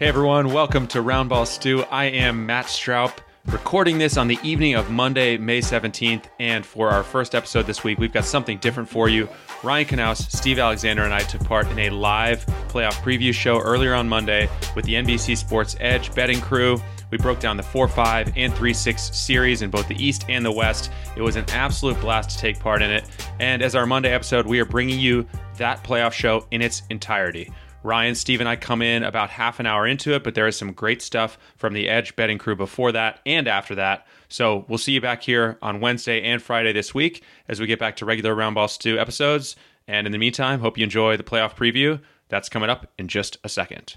Hey everyone, welcome to Roundball Stew. I am Matt Stroup, recording this on the evening of Monday, May 17th. And for our first episode this week, we've got something different for you. Ryan Knaus, Steve Alexander, and I took part in a live playoff preview show earlier on Monday with the NBC Sports Edge betting crew. We broke down the 4 5 and 3 6 series in both the East and the West. It was an absolute blast to take part in it. And as our Monday episode, we are bringing you that playoff show in its entirety. Ryan, Steve, and I come in about half an hour into it, but there is some great stuff from the Edge betting crew before that and after that. So we'll see you back here on Wednesday and Friday this week as we get back to regular Roundball Stew episodes. And in the meantime, hope you enjoy the playoff preview. That's coming up in just a second.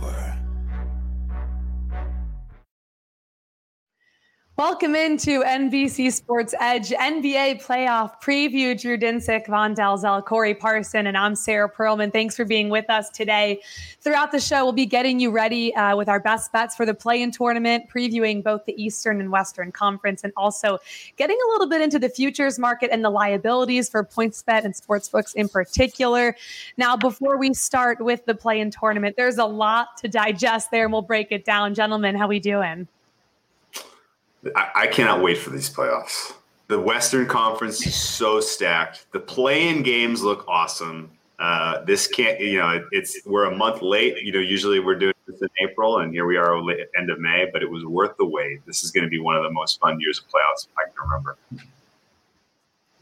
Welcome into NBC Sports Edge NBA playoff preview. Drew Dinsick, Vaughn Dalzell, Corey Parson, and I'm Sarah Perlman. Thanks for being with us today. Throughout the show, we'll be getting you ready uh, with our best bets for the play-in tournament, previewing both the Eastern and Western Conference, and also getting a little bit into the futures market and the liabilities for PointsBet and sportsbooks in particular. Now, before we start with the play-in tournament, there's a lot to digest there, and we'll break it down. Gentlemen, how we doing? I, I cannot wait for these playoffs. The Western Conference is so stacked. The play-in games look awesome. Uh, this can't, you know, it, it's we're a month late. You know, usually we're doing this in April, and here we are at end of May. But it was worth the wait. This is going to be one of the most fun years of playoffs I can remember.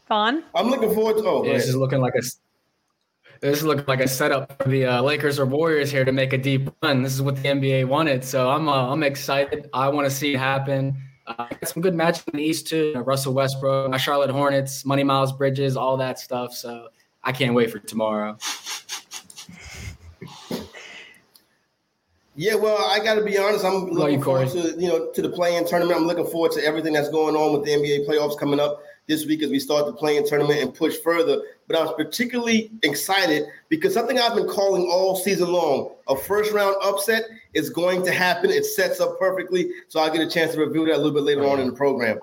Fun. I'm looking forward to. Oh, yeah, this is looking like a this is looking like a setup for the uh, Lakers or Warriors here to make a deep run. This is what the NBA wanted, so I'm uh, I'm excited. I want to see it happen. Uh, some good matches in the East too. You know, Russell Westbrook, my Charlotte Hornets, Money Miles Bridges, all that stuff. So I can't wait for tomorrow. Yeah, well, I got to be honest. I'm looking you, forward to you know to the play-in tournament. I'm looking forward to everything that's going on with the NBA playoffs coming up this week as we start the play-in tournament and push further. But I was particularly excited because something I've been calling all season long: a first-round upset is going to happen. It sets up perfectly, so I'll get a chance to review that a little bit later on in the program.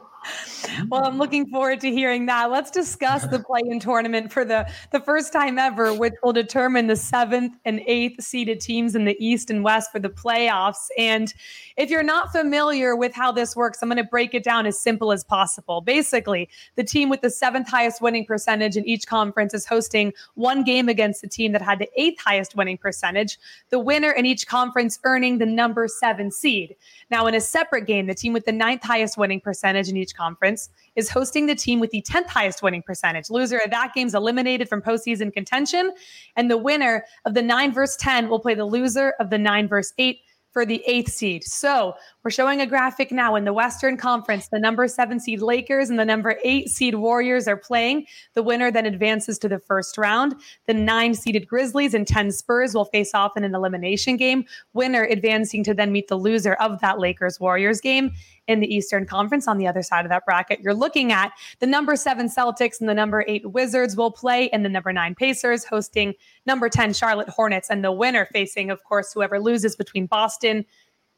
Well, I'm looking forward to hearing that. Let's discuss the play-in tournament for the, the first time ever, which will determine the seventh and eighth seeded teams in the East and West for the playoffs. And if you're not familiar with how this works, I'm going to break it down as simple as possible. Basically, the team with the seventh highest winning percentage in each conference is hosting one game against the team that had the eighth highest winning percentage. The winner in each conference earning the number seven seed. Now, in a separate game, the team with the ninth highest winning percentage in each conference is hosting the team with the 10th highest winning percentage. Loser of that game is eliminated from postseason contention. And the winner of the 9 versus 10 will play the loser of the 9 versus 8 for the eighth seed. So we're showing a graphic now in the Western Conference. The number seven seed Lakers and the number eight seed Warriors are playing. The winner then advances to the first round. The nine seeded Grizzlies and 10 Spurs will face off in an elimination game. Winner advancing to then meet the loser of that Lakers Warriors game in the Eastern Conference on the other side of that bracket. You're looking at the number seven Celtics and the number eight Wizards will play, and the number nine Pacers hosting number 10 Charlotte Hornets, and the winner facing, of course, whoever loses between Boston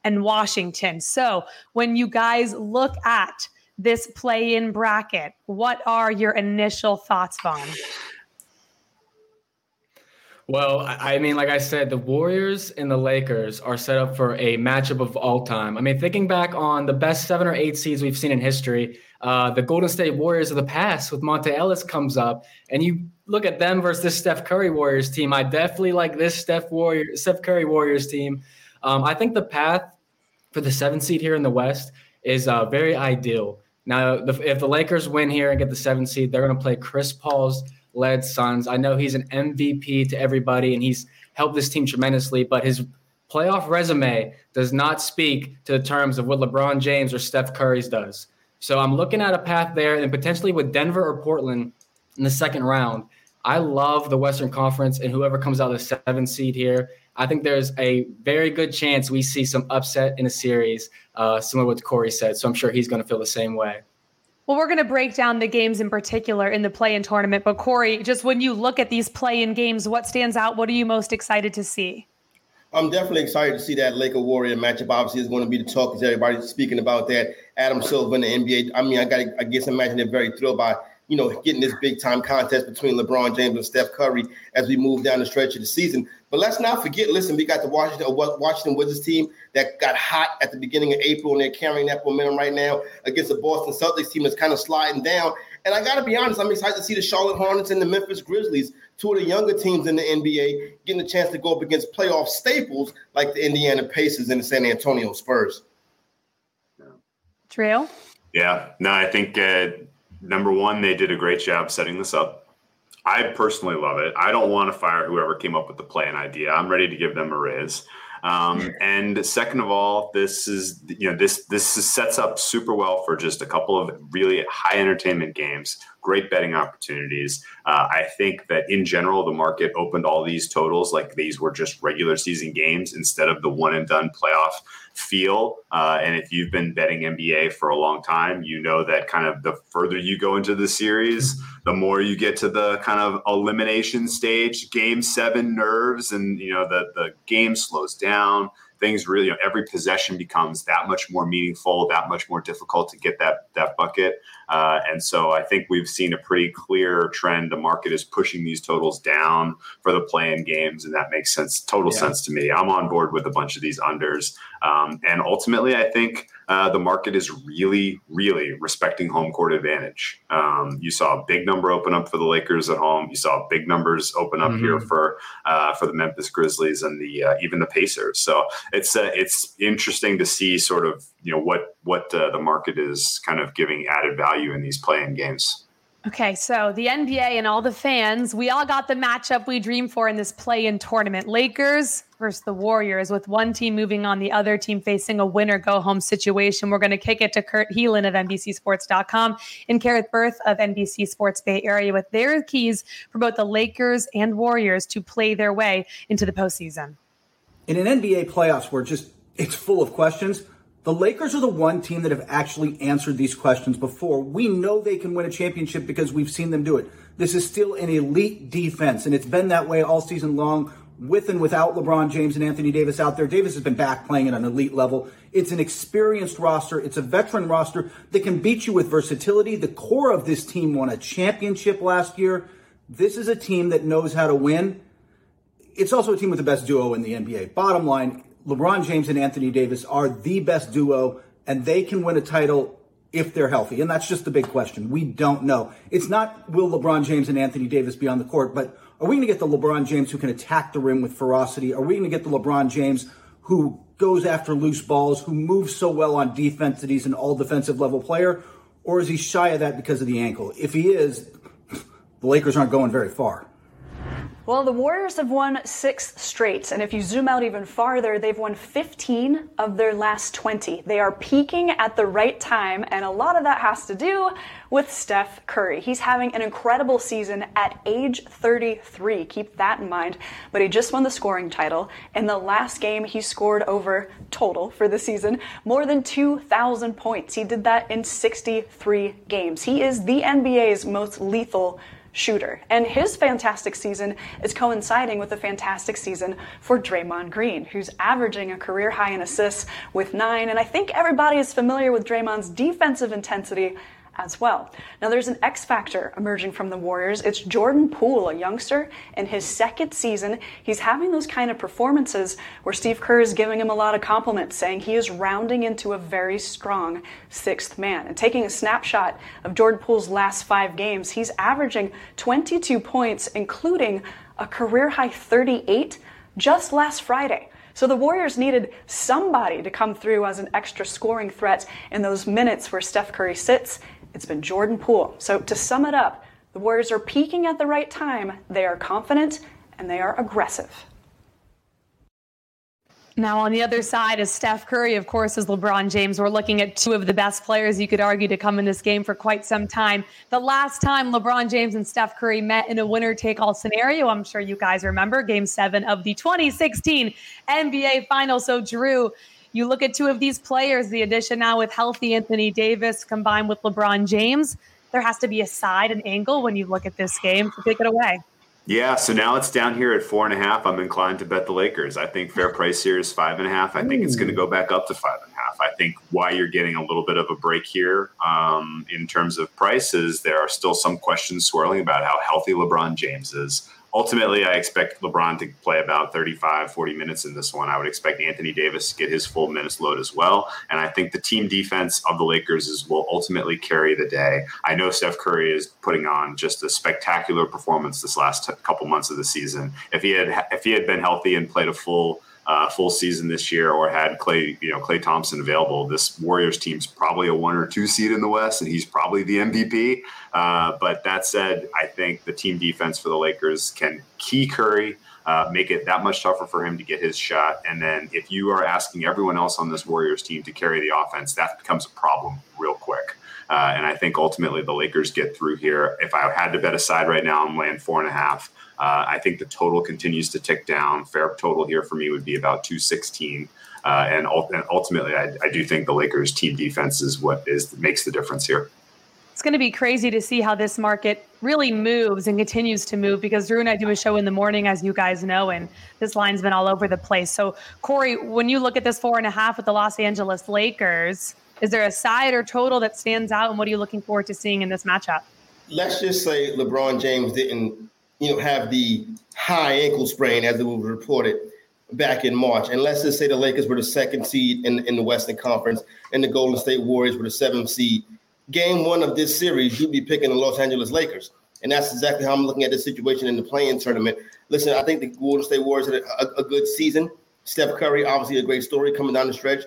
and Washington. So when you guys look at this play in bracket, what are your initial thoughts, Vaughn? Well, I mean, like I said, the Warriors and the Lakers are set up for a matchup of all time. I mean, thinking back on the best seven or eight seeds we've seen in history, uh, the Golden State Warriors of the past with Monta Ellis comes up, and you look at them versus this Steph Curry Warriors team. I definitely like this Steph Warrior, Steph Curry Warriors team. Um, I think the path for the seven seed here in the West is uh, very ideal. Now, if the Lakers win here and get the seven seed, they're going to play Chris Paul's led Suns. I know he's an MVP to everybody and he's helped this team tremendously, but his playoff resume does not speak to the terms of what LeBron James or Steph Curry's does. So I'm looking at a path there and potentially with Denver or Portland in the second round. I love the Western Conference and whoever comes out of the seven seed here. I think there's a very good chance we see some upset in a series, uh, similar to what Corey said. So I'm sure he's going to feel the same way. Well, we're going to break down the games in particular in the play in tournament. But Corey, just when you look at these play in games, what stands out? What are you most excited to see? I'm definitely excited to see that Laker Warrior matchup. Obviously, is going to be the talk because everybody's speaking about that. Adam Silver in the NBA. I mean, I got I guess imagine they're very thrilled by you know getting this big time contest between LeBron James and Steph Curry as we move down the stretch of the season. But let's not forget. Listen, we got the Washington uh, Washington Wizards team that got hot at the beginning of April, and they're carrying that momentum right now against the Boston Celtics team that's kind of sliding down. And I got to be honest, I'm excited to see the Charlotte Hornets and the Memphis Grizzlies, two of the younger teams in the NBA, getting a chance to go up against playoff staples like the Indiana Pacers and the San Antonio Spurs. Trail. Yeah, no, I think uh, number one, they did a great job setting this up. I personally love it. I don't want to fire whoever came up with the plan idea. I'm ready to give them a raise. Um, and second of all, this is you know this this sets up super well for just a couple of really high entertainment games, great betting opportunities. Uh, I think that in general, the market opened all these totals like these were just regular season games instead of the one and done playoff feel. Uh, and if you've been betting NBA for a long time, you know that kind of the further you go into the series, the more you get to the kind of elimination stage, game seven nerves, and you know the the game slows down. Things really you know, every possession becomes that much more meaningful that much more difficult to get that that bucket uh, and so i think we've seen a pretty clear trend the market is pushing these totals down for the play-in games and that makes sense total yeah. sense to me i'm on board with a bunch of these unders um, and ultimately i think uh, the market is really, really respecting home court advantage. Um, you saw a big number open up for the Lakers at home. You saw big numbers open up mm-hmm. here for uh, for the Memphis Grizzlies and the uh, even the Pacers. So it's uh, it's interesting to see sort of you know what what uh, the market is kind of giving added value in these play-in games. Okay, so the NBA and all the fans, we all got the matchup we dream for in this play in tournament. Lakers versus the Warriors, with one team moving on, the other team facing a winner go home situation. We're going to kick it to Kurt Helin of NBCSports.com and Kerith Burke of NBC Sports Bay Area with their keys for both the Lakers and Warriors to play their way into the postseason. In an NBA playoffs where just it's full of questions, the Lakers are the one team that have actually answered these questions before. We know they can win a championship because we've seen them do it. This is still an elite defense, and it's been that way all season long with and without LeBron James and Anthony Davis out there. Davis has been back playing at an elite level. It's an experienced roster. It's a veteran roster that can beat you with versatility. The core of this team won a championship last year. This is a team that knows how to win. It's also a team with the best duo in the NBA. Bottom line, LeBron James and Anthony Davis are the best duo, and they can win a title if they're healthy. And that's just the big question. We don't know. It's not will LeBron James and Anthony Davis be on the court, but are we going to get the LeBron James who can attack the rim with ferocity? Are we going to get the LeBron James who goes after loose balls, who moves so well on defense that he's an all defensive level player? Or is he shy of that because of the ankle? If he is, the Lakers aren't going very far. Well, the Warriors have won six straight, and if you zoom out even farther, they've won 15 of their last 20. They are peaking at the right time, and a lot of that has to do with Steph Curry. He's having an incredible season at age 33. Keep that in mind. But he just won the scoring title. In the last game, he scored over total for the season more than 2,000 points. He did that in 63 games. He is the NBA's most lethal shooter. And his fantastic season is coinciding with a fantastic season for Draymond Green, who's averaging a career high in assists with nine. And I think everybody is familiar with Draymond's defensive intensity as well. Now, there's an X factor emerging from the Warriors. It's Jordan Poole, a youngster in his second season. He's having those kind of performances where Steve Kerr is giving him a lot of compliments, saying he is rounding into a very strong sixth man. And taking a snapshot of Jordan Poole's last five games, he's averaging 22 points, including a career high 38 just last Friday. So the Warriors needed somebody to come through as an extra scoring threat in those minutes where Steph Curry sits it's been Jordan Poole. So to sum it up, the Warriors are peaking at the right time. They are confident and they are aggressive. Now, on the other side is Steph Curry, of course, is LeBron James. We're looking at two of the best players you could argue to come in this game for quite some time. The last time LeBron James and Steph Curry met in a winner take all scenario, I'm sure you guys remember, game seven of the 2016 NBA Finals. So, Drew, you look at two of these players, the addition now with healthy Anthony Davis combined with LeBron James. There has to be a side, an angle when you look at this game. to take it away. Yeah, so now it's down here at four and a half. I'm inclined to bet the Lakers. I think fair price here is five and a half. I think it's going to go back up to five and a half. I think why you're getting a little bit of a break here um, in terms of prices, there are still some questions swirling about how healthy LeBron James is ultimately, I expect LeBron to play about 35, 40 minutes in this one. I would expect Anthony Davis to get his full minutes load as well. And I think the team defense of the Lakers is, will ultimately carry the day. I know Steph Curry is putting on just a spectacular performance this last t- couple months of the season. If he had if he had been healthy and played a full uh, full season this year or had Clay, you know, Klay Thompson available, this Warriors team's probably a one or two seed in the West, and he's probably the MVP. Uh, but that said, I think the team defense for the Lakers can key Curry. Uh, make it that much tougher for him to get his shot. And then if you are asking everyone else on this Warriors team to carry the offense, that becomes a problem real quick. Uh, and I think ultimately the Lakers get through here. If I had to bet a side right now, I'm laying four and a half. Uh, I think the total continues to tick down. Fair total here for me would be about 216. Uh, and, and, ultimately, I, I, do think the Lakers' team defense is what is makes the difference here. It's going to be crazy to see how this market really moves and continues to move because Drew and I do a show in the morning, as you guys know, and this line's been all over the place. So, Corey, when you look at this four and a half with the Los Angeles Lakers, is there a side or total that stands out, and what are you looking forward to seeing in this matchup? Let's just say LeBron James didn't you know, have the high ankle sprain as it was reported back in March. And let's just say the Lakers were the second seed in, in the Western Conference and the Golden State Warriors were the seventh seed. Game one of this series, you'd be picking the Los Angeles Lakers. And that's exactly how I'm looking at the situation in the play-in tournament. Listen, I think the Golden State Warriors had a, a, a good season. Steph Curry, obviously a great story coming down the stretch.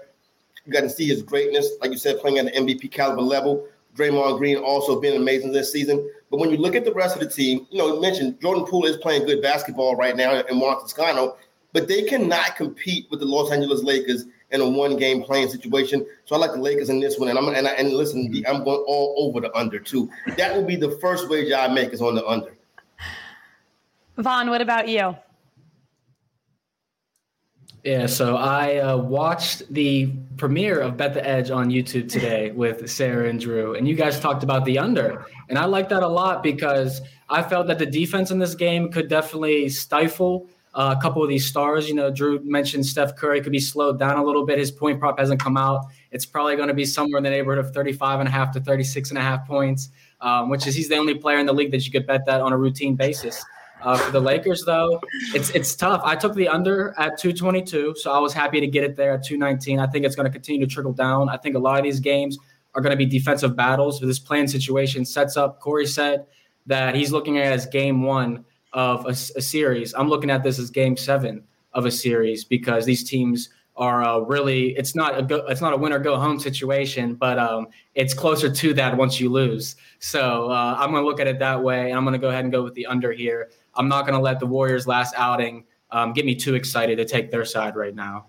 You got to see his greatness, like you said, playing at the MVP caliber level. Draymond Green also been amazing this season. But when you look at the rest of the team, you know, you mentioned Jordan Poole is playing good basketball right now and Juan Toscano, but they cannot compete with the Los Angeles Lakers in a one game playing situation. So I like the Lakers in this one. And I'm and, I, and listen, I'm going all over the under too. That will be the first wager I make is on the under. Vaughn, what about you? Yeah, so I uh, watched the premiere of Bet the Edge on YouTube today with Sarah and Drew, and you guys talked about the under. And I like that a lot because I felt that the defense in this game could definitely stifle uh, a couple of these stars. You know, Drew mentioned Steph Curry could be slowed down a little bit. His point prop hasn't come out. It's probably going to be somewhere in the neighborhood of 35 and a half to 36 and a half points, um, which is he's the only player in the league that you could bet that on a routine basis. Uh, for the Lakers, though, it's it's tough. I took the under at 222, so I was happy to get it there at 219. I think it's going to continue to trickle down. I think a lot of these games are going to be defensive battles. This playing situation sets up. Corey said that he's looking at as game one of a, a series. I'm looking at this as game seven of a series because these teams are uh, really it's not a go, it's not a win or go home situation, but um, it's closer to that once you lose. So uh, I'm going to look at it that way, and I'm going to go ahead and go with the under here. I'm not going to let the Warriors' last outing um, get me too excited to take their side right now.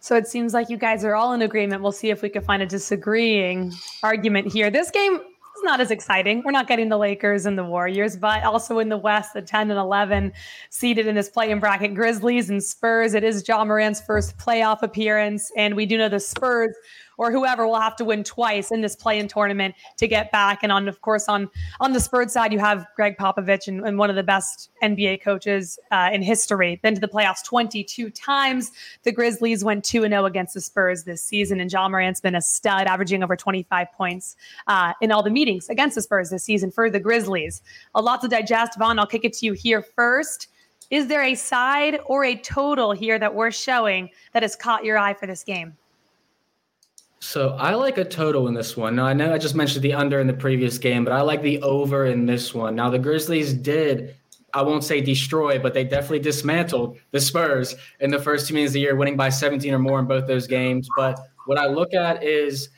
So it seems like you guys are all in agreement. We'll see if we can find a disagreeing argument here. This game is not as exciting. We're not getting the Lakers and the Warriors, but also in the West, the 10 and 11 seated in this play in bracket, Grizzlies and Spurs. It is Ja Morant's first playoff appearance. And we do know the Spurs or whoever will have to win twice in this play-in tournament to get back. And on, of course, on on the Spurs side, you have Gregg Popovich and, and one of the best NBA coaches uh, in history. Been to the playoffs 22 times. The Grizzlies went 2 0 against the Spurs this season, and Ja Morant's been a stud, averaging over 25 points uh, in all the meetings against the Spurs this season for the Grizzlies. A lot to digest. Vaughn, I'll kick it to you here first. Is there a side or a total here that we're showing that has caught your eye for this game? So I like a total in this one. Now I know I just mentioned the under in the previous game, but I like the over in this one. Now the Grizzlies did, I won't say destroy, but they definitely dismantled the Spurs in the first two meetings of the year, winning by 17 or more in both those games. But what I look at is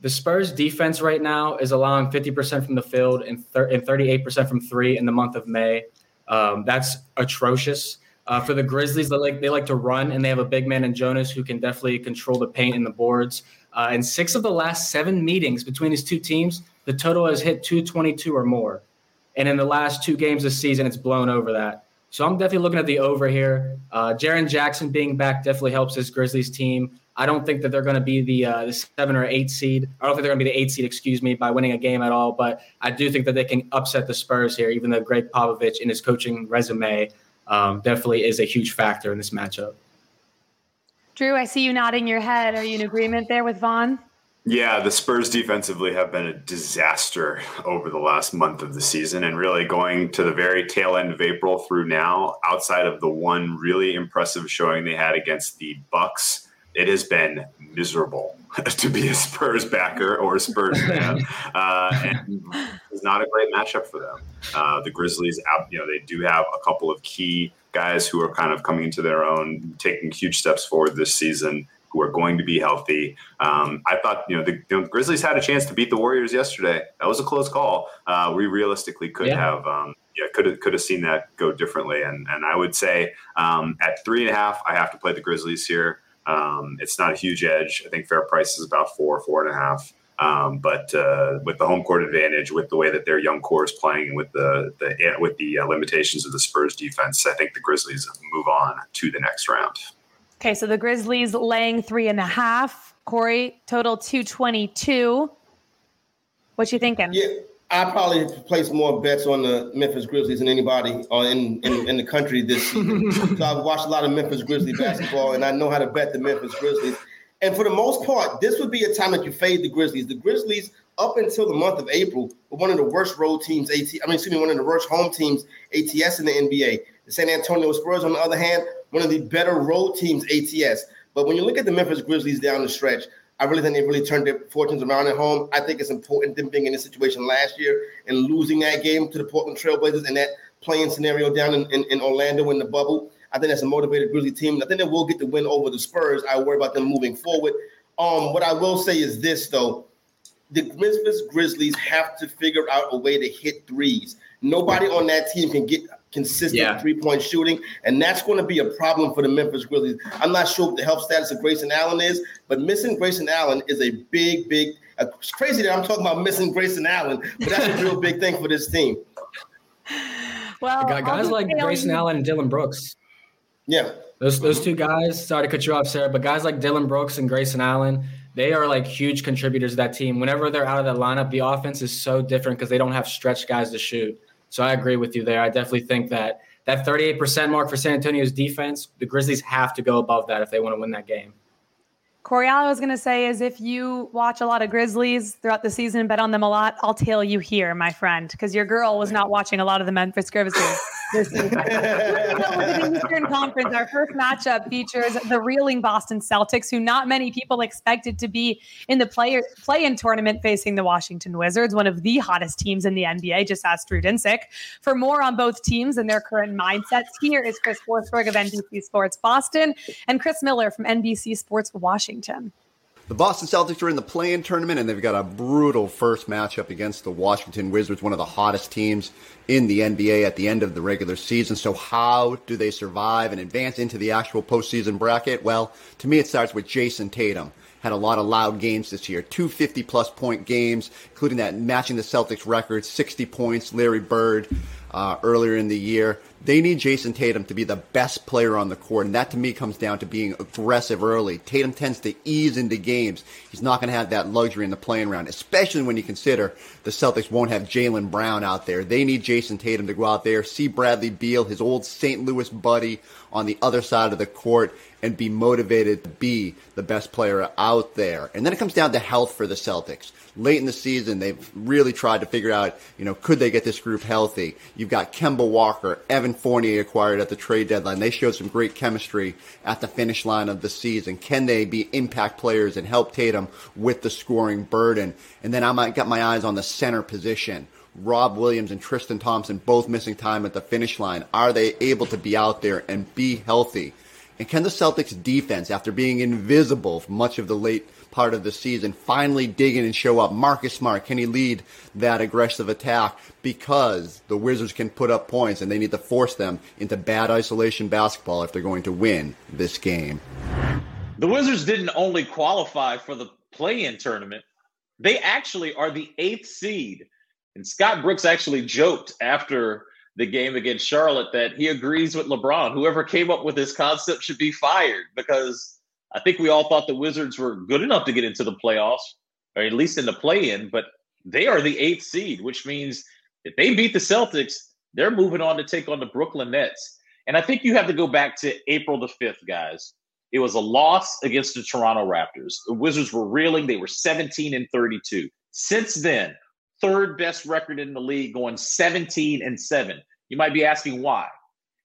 the Spurs defense right now is allowing 50% from the field and, thir- and 38% from three in the month of May. Um, that's atrocious. Uh, for the Grizzlies, they like they like to run, and they have a big man in Jonas who can definitely control the paint and the boards. Uh, in six of the last seven meetings between these two teams, the total has hit 222 or more. And in the last two games this season, it's blown over that. So I'm definitely looking at the over here. Uh, Jaren Jackson being back definitely helps this Grizzlies team. I don't think that they're going to be the, uh, the seven or eight seed. I don't think they're going to be the eight seed, excuse me, by winning a game at all. But I do think that they can upset the Spurs here, even though Gregg Popovich in his coaching resume um, definitely is a huge factor in this matchup. Drew, I see you nodding your head. Are you in agreement there with Vaughn? Yeah, the Spurs defensively have been a disaster over the last month of the season and really going to the very tail end of April through now, outside of the one really impressive showing they had against the Bucks, it has been miserable to be a Spurs backer or a Spurs fan. uh, and it's not a great matchup for them. Uh, the Grizzlies, you know, they do have a couple of key guys who are kind of coming into their own, taking huge steps forward this season, who are going to be healthy. Um, I thought, you know, the, the, Grizzlies had a chance to beat the Warriors yesterday. That was a close call. Uh, we realistically could yeah. have, um, yeah, could have could have seen that go differently. And and I would say um, at three and a half, I have to play the Grizzlies here. Um, it's not a huge edge. I think fair price is about four, four and a half. Um, but uh, with the home court advantage, with the way that their young core is playing, and with the, the with the uh, limitations of the Spurs defense, I think the Grizzlies move on to the next round. Okay, so the Grizzlies laying three and a half. Corey, total two twenty two. What you thinking? Yeah, I probably place more bets on the Memphis Grizzlies than anybody uh, in, in, in the country this season. so I've watched a lot of Memphis Grizzlies basketball, and I know how to bet the Memphis Grizzlies. And for the most part, this would be a time that you fade the Grizzlies. The Grizzlies, up until the month of April, were one of the worst road teams. AT, I mean, excuse me, one of the worst home teams ATS in the NBA. The San Antonio Spurs, on the other hand, one of the better road teams ATS. But when you look at the Memphis Grizzlies down the stretch, I really think they really turned their fortunes around at home. I think it's important them being in this situation last year and losing that game to the Portland Trailblazers and that playing scenario down in, in, in Orlando in the bubble. I think that's a motivated Grizzly team. I think they will get the win over the Spurs. I worry about them moving forward. Um, what I will say is this though. The Memphis Grizzlies have to figure out a way to hit threes. Nobody on that team can get consistent yeah. three point shooting, and that's going to be a problem for the Memphis Grizzlies. I'm not sure what the health status of Grayson Allen is, but missing Grayson Allen is a big, big. Uh, it's crazy that I'm talking about missing Grayson Allen, but that's a real big thing for this team. Well, guys like Grayson Allen and Dillon Brooks. Yeah. Those those two guys, sorry to cut you off, Sarah, but guys like Dillon Brooks and Grayson Allen, they are like huge contributors to that team. Whenever they're out of that lineup, the offense is so different because they don't have stretch guys to shoot. So I agree with you there. I definitely think that that 38% mark for San Antonio's defense, the Grizzlies have to go above that if they want to win that game. Corey, all I was going to say is if you watch a lot of Grizzlies throughout the season, bet on them a lot, I'll tail you here, my friend, because your girl was not watching a lot of the Memphis Grizzlies. This season. the Eastern Conference, our first matchup features the reeling Boston Celtics, who not many people expected to be in the player play-in tournament facing the Washington Wizards, one of the hottest teams in the NBA. Just asked Drew Dinsick. For more on both teams and their current mindsets, here is Chris Forsberg of NBC Sports Boston and Chris Miller from NBC Sports Washington. The Boston Celtics are in the play-in tournament, and they've got a brutal first matchup against the Washington Wizards, one of the hottest teams in the NBA at the end of the regular season. So, how do they survive and advance into the actual postseason bracket? Well, to me, it starts with Jayson Tatum. Had a lot of loud games this year, 250 plus point games, including that matching the Celtics record, 60 points, Larry Bird uh, earlier in the year. They need Jayson Tatum to be the best player on the court, and that to me comes down to being aggressive early. Tatum tends to ease into games. He's not going to have that luxury in the playing round, especially when you consider the Celtics won't have Jaylen Brown out there. They need Jayson Tatum to go out there, see Bradley Beal, his old St. Louis buddy, on the other side of the court, and be motivated to be the best player out there. And then it comes down to health for the Celtics late in the season, they've really tried to figure out, you know, could they get this group healthy? You've got Kemba Walker, Evan Fournier acquired at the trade deadline. They showed some great chemistry at the finish line of the season. Can they be impact players and help Tatum with the scoring burden? And then I might got my eyes on the center position. Rob Williams and Tristan Thompson both missing time at the finish line. Are they able to be out there and be healthy? And can the Celtics defense, after being invisible for much of the late part of the season, finally dig in and show up. Marcus Smart, can he lead that aggressive attack? Because the Wizards can put up points and they need to force them into bad isolation basketball if they're going to win this game. The Wizards didn't only qualify for the play in tournament, they actually are the eighth seed. And Scott Brooks actually joked after the game against Charlotte that he agrees with LeBron. Whoever came up with this concept should be fired because I think we all thought the Wizards were good enough to get into the playoffs, or at least in the play in, but they are the eighth seed, which means if they beat the Celtics, they're moving on to take on the Brooklyn Nets. And I think you have to go back to April the 5th, guys. It was a loss against the Toronto Raptors. The Wizards were reeling, they were 17 and 32. Since then, third best record in the league, going 17 and 7. You might be asking why.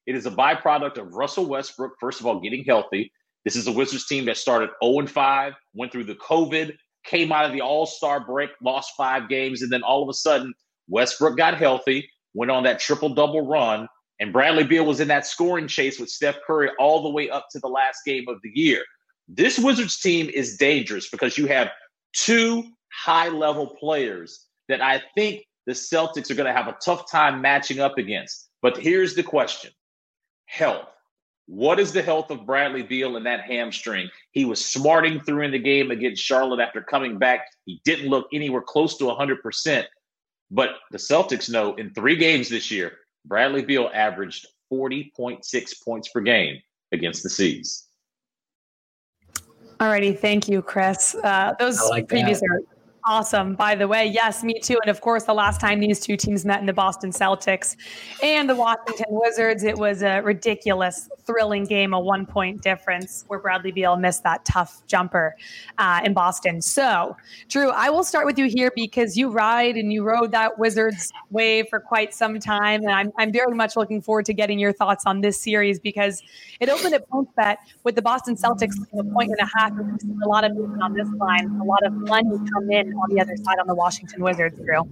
It is a byproduct of Russell Westbrook, first of all, getting healthy. This is a Wizards team that started 0 5, went through the COVID, came out of the All Star break, lost five games, and then all of a sudden, Westbrook got healthy, went on that triple double run, and Bradley Beal was in that scoring chase with Steph Curry all the way up to the last game of the year. This Wizards team is dangerous because you have two high level players that I think the Celtics are going to have a tough time matching up against. But here's the question health. What is the health of Bradley Beal and that hamstring? He was smarting through in the game against Charlotte after coming back. He didn't look anywhere close to 100%. But the Celtics know in three games this year, Bradley Beal averaged 40.6 points per game against the Seas. Alrighty, thank you, Chris. Uh, those like previews that. are Awesome. By the way, yes, me too. And of course, the last time these two teams met in the Boston Celtics and the Washington Wizards, it was a ridiculous, thrilling game, a one point difference where Bradley Beal missed that tough jumper uh, in Boston. So, Drew, I will start with you here because you ride and you rode that Wizards wave for quite some time. And I'm, I'm very much looking forward to getting your thoughts on this series because it opened at PointsBet with the Boston Celtics a point and a half. A lot of movement on this line, a lot of money come in on the other side on the Washington Wizards, Drew.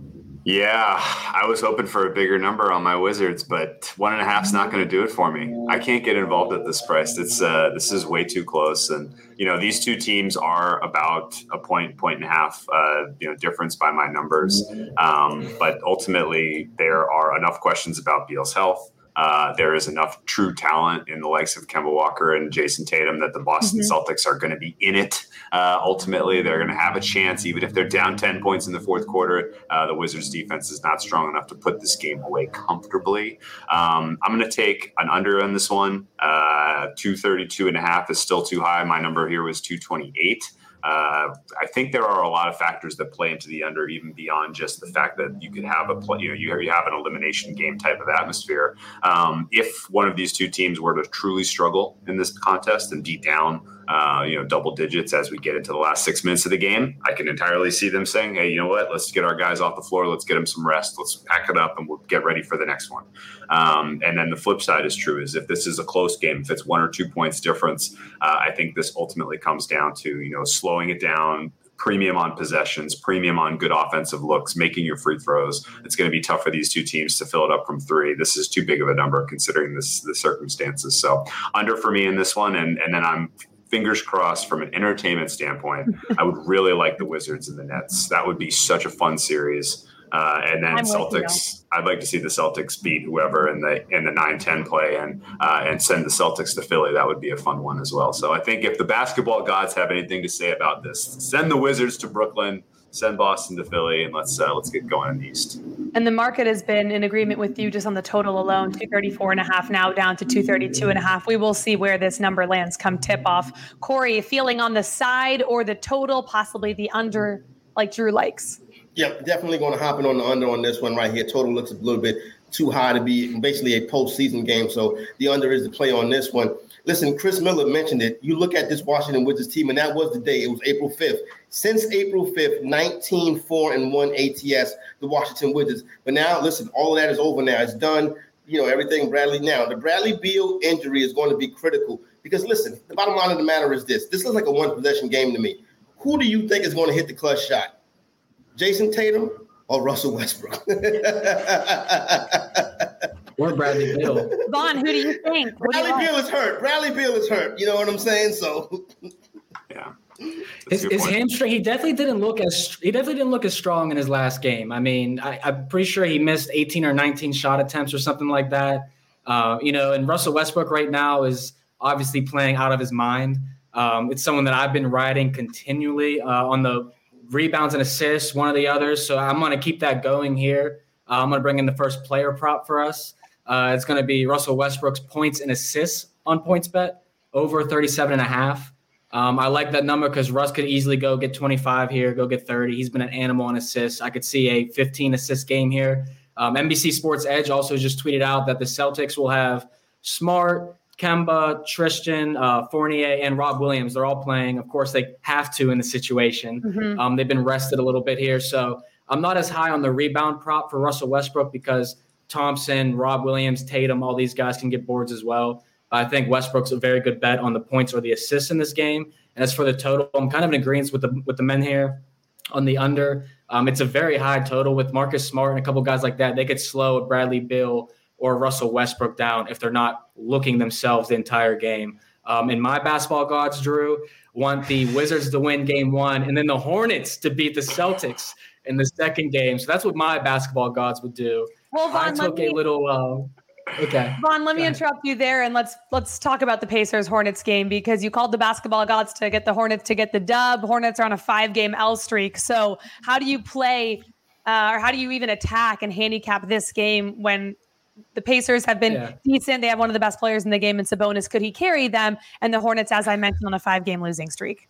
Yeah, I was hoping for a bigger number on my Wizards, but one and a half is not going to do it for me. I can't get involved at this price. It's uh, this is way too close, and you know these two teams are about a point, point and a half, uh, you know, difference by my numbers. Um, but ultimately, there are enough questions about Beal's health. Uh, there is enough true talent in the likes of Kemba Walker and Jayson Tatum that the Boston mm-hmm. Celtics are going to be in it. Uh, ultimately, they're going to have a chance, even if they're down 10 points in the fourth quarter. Uh, the Wizards' defense is not strong enough to put this game away comfortably. Um, I'm going to take an under on this one. Uh, 232 and a half is still too high. My number here was 228. Uh, I think there are a lot of factors that play into the under, even beyond just the fact that you could have a play, you know, you, you have an elimination game type of atmosphere. Um, if one of these two teams were to truly struggle in this contest and be down, uh, you know, double digits as we get into the last six minutes of the game. I can entirely see them saying, "Hey, you know what? Let's get our guys off the floor. Let's get them some rest. Let's pack it up, and we'll get ready for the next one." Um, and then the flip side is true: is if this is a close game, if it's one or two points difference, uh, I think this ultimately comes down to you know slowing it down, premium on possessions, premium on good offensive looks, making your free throws. It's going to be tough for these two teams to fill it up from three. This is too big of a number considering this the circumstances. So under for me in this one, and and then I'm fingers crossed from an entertainment standpoint. I would really like the Wizards and the Nets. That would be such a fun series. Uh, and then I'm Celtics. I'd like to see the Celtics beat whoever in the in the 9-10 play and uh, and send the Celtics to Philly. That would be a fun one as well. So I think if the basketball gods have anything to say about this, send the Wizards to Brooklyn send Boston to Philly, and let's uh, let's get going in the East. And the market has been in agreement with you just on the total alone, 234 and a half now down to 232 and a half. We will see where this number lands come tip off. Corey, feeling on the side or the total, possibly the under, like Drew likes. Yeah, definitely going to hop in on the under on this one right here. Total looks a little bit too high to be basically a postseason game, so the under is the play on this one. Listen, Chris Miller mentioned it. You look at this Washington Wizards team, and that was the day. It was April 5th. Since April 5th, 19 4 and 1 ATS, the Washington Wizards. But now, listen, all of that is over now. It's done. You know, everything Bradley now. The Bradley Beal injury is going to be critical because, listen, the bottom line of the matter is this this looks like a one possession game to me. Who do you think is going to hit the clutch shot? Jayson Tatum or Russell Westbrook? or Bradley Beal. Vaughn, who do you think? Bradley you Beal is hurt. Bradley Beal is hurt. You know what I'm saying? So, yeah. His, his hamstring, he definitely didn't look as he definitely didn't look as strong in his last game. I mean, I, am pretty sure he missed 18 or 19 shot attempts or something like that. Uh, you know, and Russell Westbrook right now is obviously playing out of his mind. Um, it's someone that I've been riding continually uh, on the rebounds and assists, one of the others. So I'm going to keep that going here. Uh, I'm going to bring in the first player prop for us. Uh, it's going to be Russell Westbrook's points and assists on PointsBet over 37 and a half. Um, I like that number because Russ could easily go get 25 here, go get 30. He's been an animal on assists. I could see a 15 assist game here. Um, NBC Sports Edge also just tweeted out that the Celtics will have Smart, Kemba, Tristan, uh, Fournier, and Rob Williams. They're all playing. Of course, they have to in the situation. Mm-hmm. Um, they've been rested a little bit here. So I'm not as high on the rebound prop for Russell Westbrook because Thompson, Rob Williams, Tatum, all these guys can get boards as well. I think Westbrook's a very good bet on the points or the assists in this game. And as for the total, I'm kind of in agreement with the with the men here on the under. Um, it's a very high total with Marcus Smart and a couple guys like that. They could slow Bradley Beal or Russell Westbrook down if they're not looking themselves the entire game. Um, in my basketball gods, Drew want the Wizards to win game one and then the Hornets to beat the Celtics in the second game. So that's what my basketball gods would do. Well, Vaughn, I took me, a little. Uh, okay, Vaughn, let me interrupt you there, and let's let's talk about the Pacers Hornets game because you called the basketball gods to get the Hornets to get the dub. Hornets are on a five game L streak. So how do you play, uh, or how do you even attack and handicap this game when the Pacers have been yeah. decent. They have one of the best players in the game in Sabonis. Could he carry them? And the Hornets, as I mentioned, on a five game losing streak.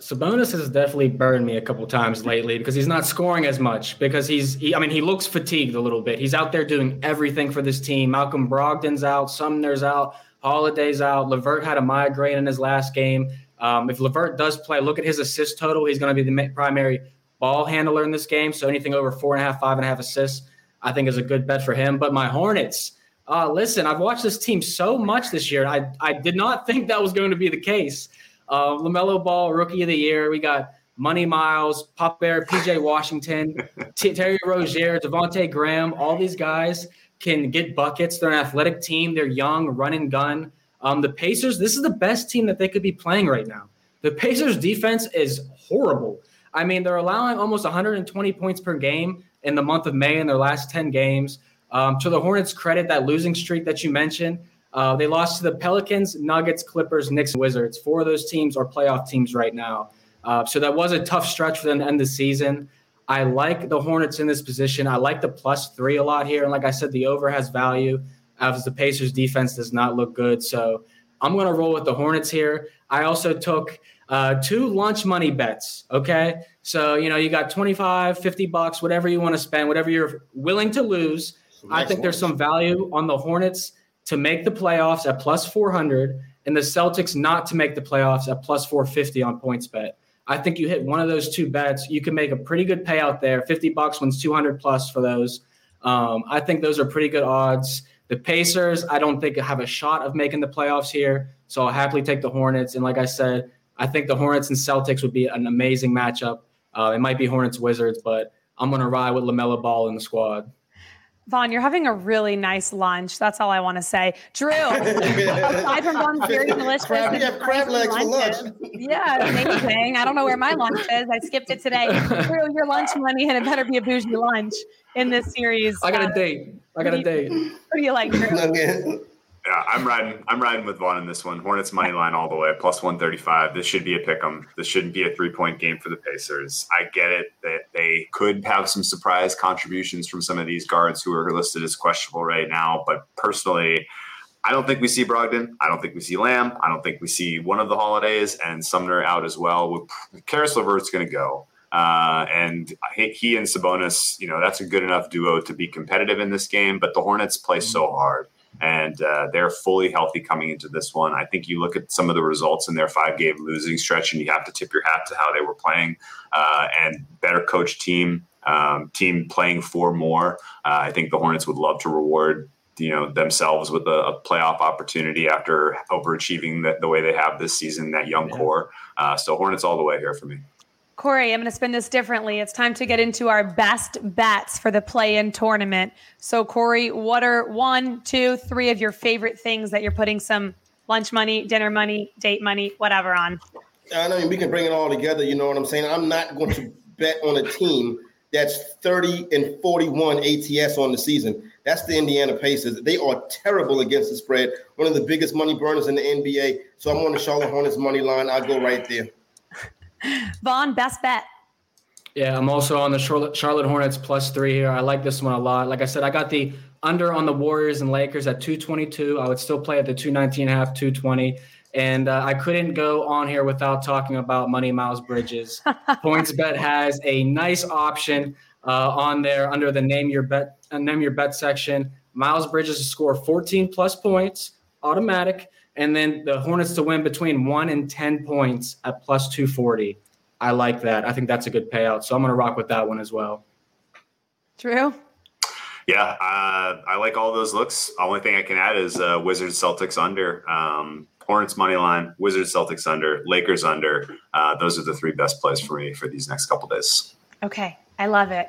Sabonis has definitely burned me a couple times lately because he's not scoring as much because he's he, I mean he looks fatigued a little bit. He's out there doing everything for this team. Malcolm Brogdon's out, Sumner's out, Holiday's out. LeVert had a migraine in his last game. Um, if LeVert does play, look at his assist total. He's going to be the primary ball handler in this game. So anything over four and a half, five and a half assists, I think is a good bet for him. But my Hornets, uh, listen, I've watched this team so much this year. I I did not think that was going to be the case. Uh, LaMelo Ball, Rookie of the Year. We got Money Miles, Pop Bear, PJ Washington, T- Terry Rozier, Devonte Graham. All these guys can get buckets. They're an athletic team. They're young, run and gun. Um, the Pacers, this is the best team that they could be playing right now. The Pacers defense is horrible. I mean, they're allowing almost 120 points per game in the month of May in their last 10 games. Um, to the Hornets' credit, that losing streak that you mentioned, uh, they lost to the Pelicans, Nuggets, Clippers, Knicks, Wizards. Four of those teams are playoff teams right now. Uh, so that was a tough stretch for them to end the season. I like the Hornets in this position. I like the plus three a lot here. And like I said, the over has value as the Pacers defense does not look good. So I'm going to roll with the Hornets here. I also took uh, two lunch money bets. Okay. So, you know, you got 25, 50 bucks, whatever you want to spend, whatever you're willing to lose. I think there's some value on the Hornets to make the playoffs at plus 400 and the Celtics not to make the playoffs at plus 450 on PointsBet. I think you hit one of those two bets, you can make a pretty good payout there. 50 bucks wins 200 plus for those. Um, I think those are pretty good odds. The Pacers, I don't think have a shot of making the playoffs here, so I'll happily take the Hornets. And like I said, I think the Hornets and Celtics would be an amazing matchup. Uh, it might be Hornets Wizards, but I'm going to ride with LaMelo Ball in the squad. Vaughn, you're having a really nice lunch. That's all I want to say. Drew, aside from Vaughn's very delicious. Crab, we have crab legs for lunch. Yeah, amazing. I don't know where my lunch is. I skipped it today. Drew, your lunch money, and it better be a bougie lunch in this series. I got a date. I got a date. What do you like, Drew? Yeah, I'm riding. I'm riding with Vaughn in this one. Hornets money line all the way, plus 135. This should be a pick 'em. This shouldn't be a three point game for the Pacers. I get it that they could have some surprise contributions from some of these guards who are listed as questionable right now. But personally, I don't think we see Brogdon. I don't think we see Lamb. I don't think we see one of the holidays and Sumner out as well. Caris LeVert's going to go. Uh, and he and Sabonis, you know, that's a good enough duo to be competitive in this game. But the Hornets play so hard and uh, they're fully healthy coming into this one. I think you look at some of the results in their five game losing stretch, and you have to tip your hat to how they were playing uh, and better coach team, um, team playing for more. Uh, I think the Hornets would love to reward you know themselves with a, a playoff opportunity after overachieving the, the, way they have this season. That young yeah. core, uh, so Hornets all the way here for me. Corey, I'm going to spin this differently. It's time to get into our best bets for the play in tournament. So, Corey, what are one, two, three of your favorite things that you're putting some lunch money, dinner money, date money, whatever on? I mean, we can bring it all together. You know what I'm saying? I'm not going to bet on a team that's 30 and 41 ATS on the season. That's the Indiana Pacers. They are terrible against the spread, one of the biggest money burners in the NBA. So I'm on the Charlotte Hornets money line. I'll go right there. Vaughn, best bet. Yeah, I'm also on the Charlotte, Hornets plus three here. I like this one a lot. Like I said, I got the under on the Warriors and Lakers at 222. I would still play at the 219 and a half, 220. And uh, I couldn't go on here without talking about Money Miles Bridges. PointsBet has a nice option uh, on there under the name your bet uh, name your bet section. Miles Bridges to score 14 plus points, automatic and then the Hornets to win between one and 10 points at plus 240. I like that. I think that's a good payout. So I'm going to rock with that one as well. True. Yeah, uh, I like all those looks. Only thing I can add is uh, Wizards Celtics under, um, Hornets money line, Wizards Celtics under, Lakers under. Uh, those are the three best plays for me for these next couple days. Okay, I love it.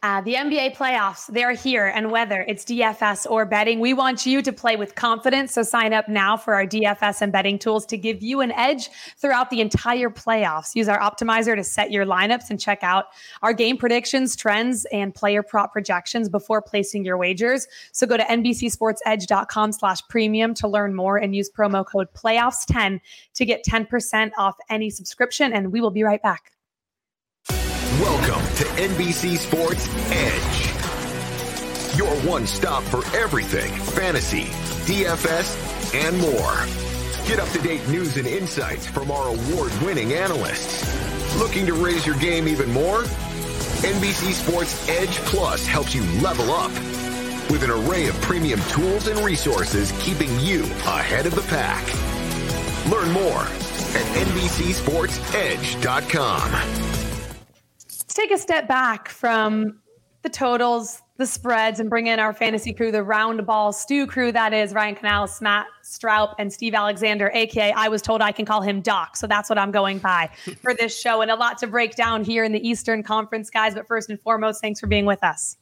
Uh, the NBA playoffs, they're here. And whether it's DFS or betting, we want you to play with confidence. So sign up now for our DFS and betting tools to give you an edge throughout the entire playoffs. Use our optimizer to set your lineups and check out our game predictions, trends, and player prop projections before placing your wagers. So go to NBCSportsEdge.com slash premium to learn more and use promo code playoffs10 to get 10% off any subscription. And we will be right back. Welcome to NBC Sports Edge, your one stop for everything fantasy, DFS, and more. Get up to date news and insights from our award winning analysts. Looking to raise your game even more? NBC Sports Edge Plus helps you level up with an array of premium tools and resources keeping you ahead of the pack. Learn more at NBCSportsEdge.com take a step back from the totals, the spreads, and bring in our fantasy crew, the round ball stew crew that is Ryan Knaus, Matt Stroup, and Steve Alexander, aka I was told I can call him Doc. So that's what I'm going by for this show. And a lot to break down here in the Eastern Conference, guys. But first and foremost, thanks for being with us.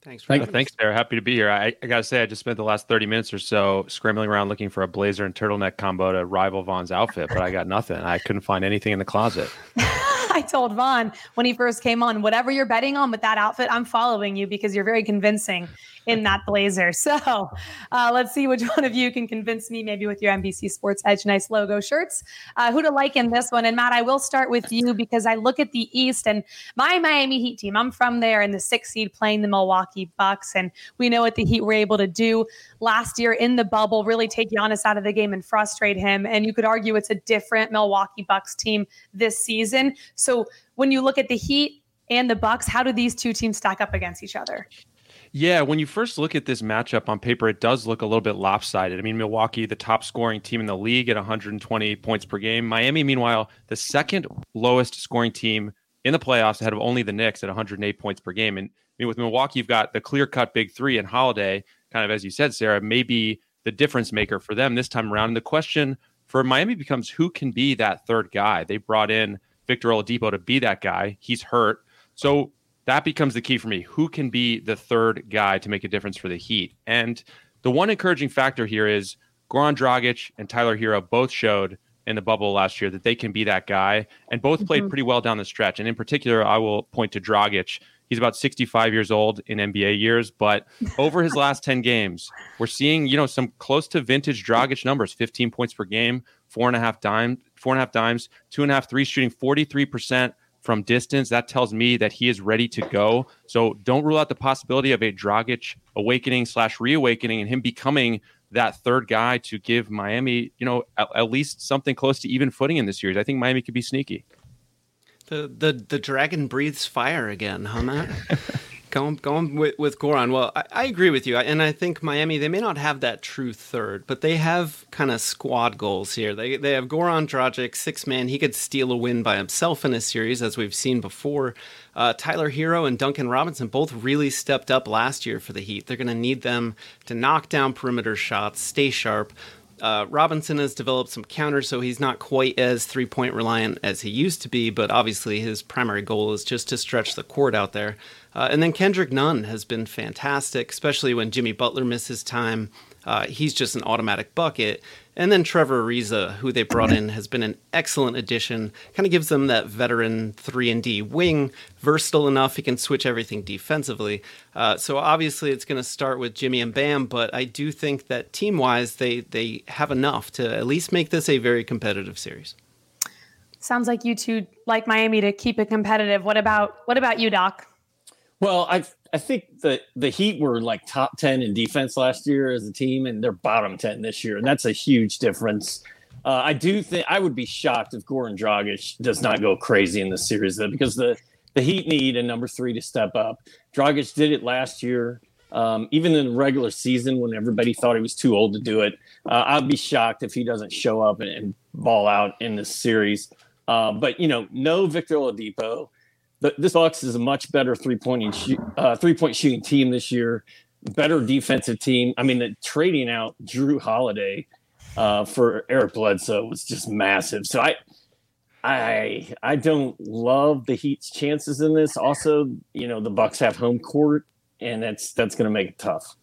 Thanks for Thank, thanks, Sarah. Happy to be here. I, I got to say, I just spent the last 30 minutes or so scrambling around looking for a blazer and turtleneck combo to rival Vaughn's outfit, but I got nothing. I couldn't find anything in the closet. I told Vaughn when he first came on, whatever you're betting on with that outfit, I'm following you because you're very convincing in that blazer. So uh, let's see which one of you can convince me, maybe with your NBC Sports Edge nice logo shirts, uh, who to like in this one. And Matt, I will start with you because I look at the East and my Miami Heat team. I'm from there in the sixth seed playing the Milwaukee Bucks, and we know what the Heat were able to do last year in the bubble, really take Giannis out of the game and frustrate him. And you could argue it's a different Milwaukee Bucks team this season. So when you look at the Heat and the Bucks, how do these two teams stack up against each other? Yeah, when you first look at this matchup on paper, it does look a little bit lopsided. I mean, Milwaukee, the top scoring team in the league at 120 points per game. Miami, meanwhile, the second lowest scoring team in the playoffs, ahead of only the Knicks at 108 points per game. And I mean, with Milwaukee, you've got the clear cut big three and Holiday, kind of as you said, Sarah, maybe the difference maker for them this time around. And the question for Miami becomes who can be that third guy? They brought in Victor Oladipo to be that guy. He's hurt. So that becomes the key for me. Who can be the third guy to make a difference for the Heat? And the one encouraging factor here is Goran Dragic and Tyler Herro both showed in the bubble last year that they can be that guy, and both played mm-hmm. pretty well down the stretch. And in particular, I will point to Dragic. He's about 65 years old in NBA years, but over his last 10 games, we're seeing you know some close to vintage Dragic numbers: 15 points per game, four and a half dime, four and a half dimes, two and a half three shooting, 43 percent from distance, that tells me that he is ready to go. So don't rule out the possibility of a Dragic awakening slash reawakening and him becoming that third guy to give Miami, you know, at, at, least something close to even footing in this series. I think Miami could be sneaky. The the the dragon breathes fire again, huh, Matt? Going going with, with Goran. Well, I, I, agree with you, and I think Miami they may not have that true third, but they have kind of squad goals here. They they have Goran Dragic, six man. He could steal a win by himself in a series, as we've seen before. Uh, Tyler Herro and Duncan Robinson both really stepped up last year for the Heat. They're going to need them to knock down perimeter shots, stay sharp. Uh, Robinson has developed some counters, so he's not quite as three point reliant as he used to be, but obviously his primary goal is just to stretch the court out there. Uh, and then Kendrick Nunn has been fantastic, especially when Jimmy Butler misses time. Uh, he's just an automatic bucket. And then Trevor Ariza, who they brought in, has been an excellent addition. Kind of gives them that veteran three and D wing, versatile enough he can switch everything defensively. Uh, so obviously it's going to start with Jimmy and Bam, but I do think that team wise they they have enough to at least make this a very competitive series. Sounds like you two like Miami to keep it competitive. What about what about you, Doc? Well, I I think the the Heat were like top ten in defense last year as a team, and they're bottom ten this year, and that's a huge difference. Uh, I do think I would be shocked if Goran Dragic does not go crazy in this series, though, because the the Heat need a number three to step up. Dragic did it last year, um, even in the regular season when everybody thought he was too old to do it. Uh, I'd be shocked if he doesn't show up and, and ball out in this series. Uh, but you know, no Victor Oladipo this Bucks is a much better three point uh, three point shooting team this year. Better defensive team. I mean, the trading out Jrue Holiday uh, for Eric Bledsoe was just massive. So I, I, I don't love the Heat's chances in this. Also, you know, the Bucks have home court, and that's that's going to make it tough.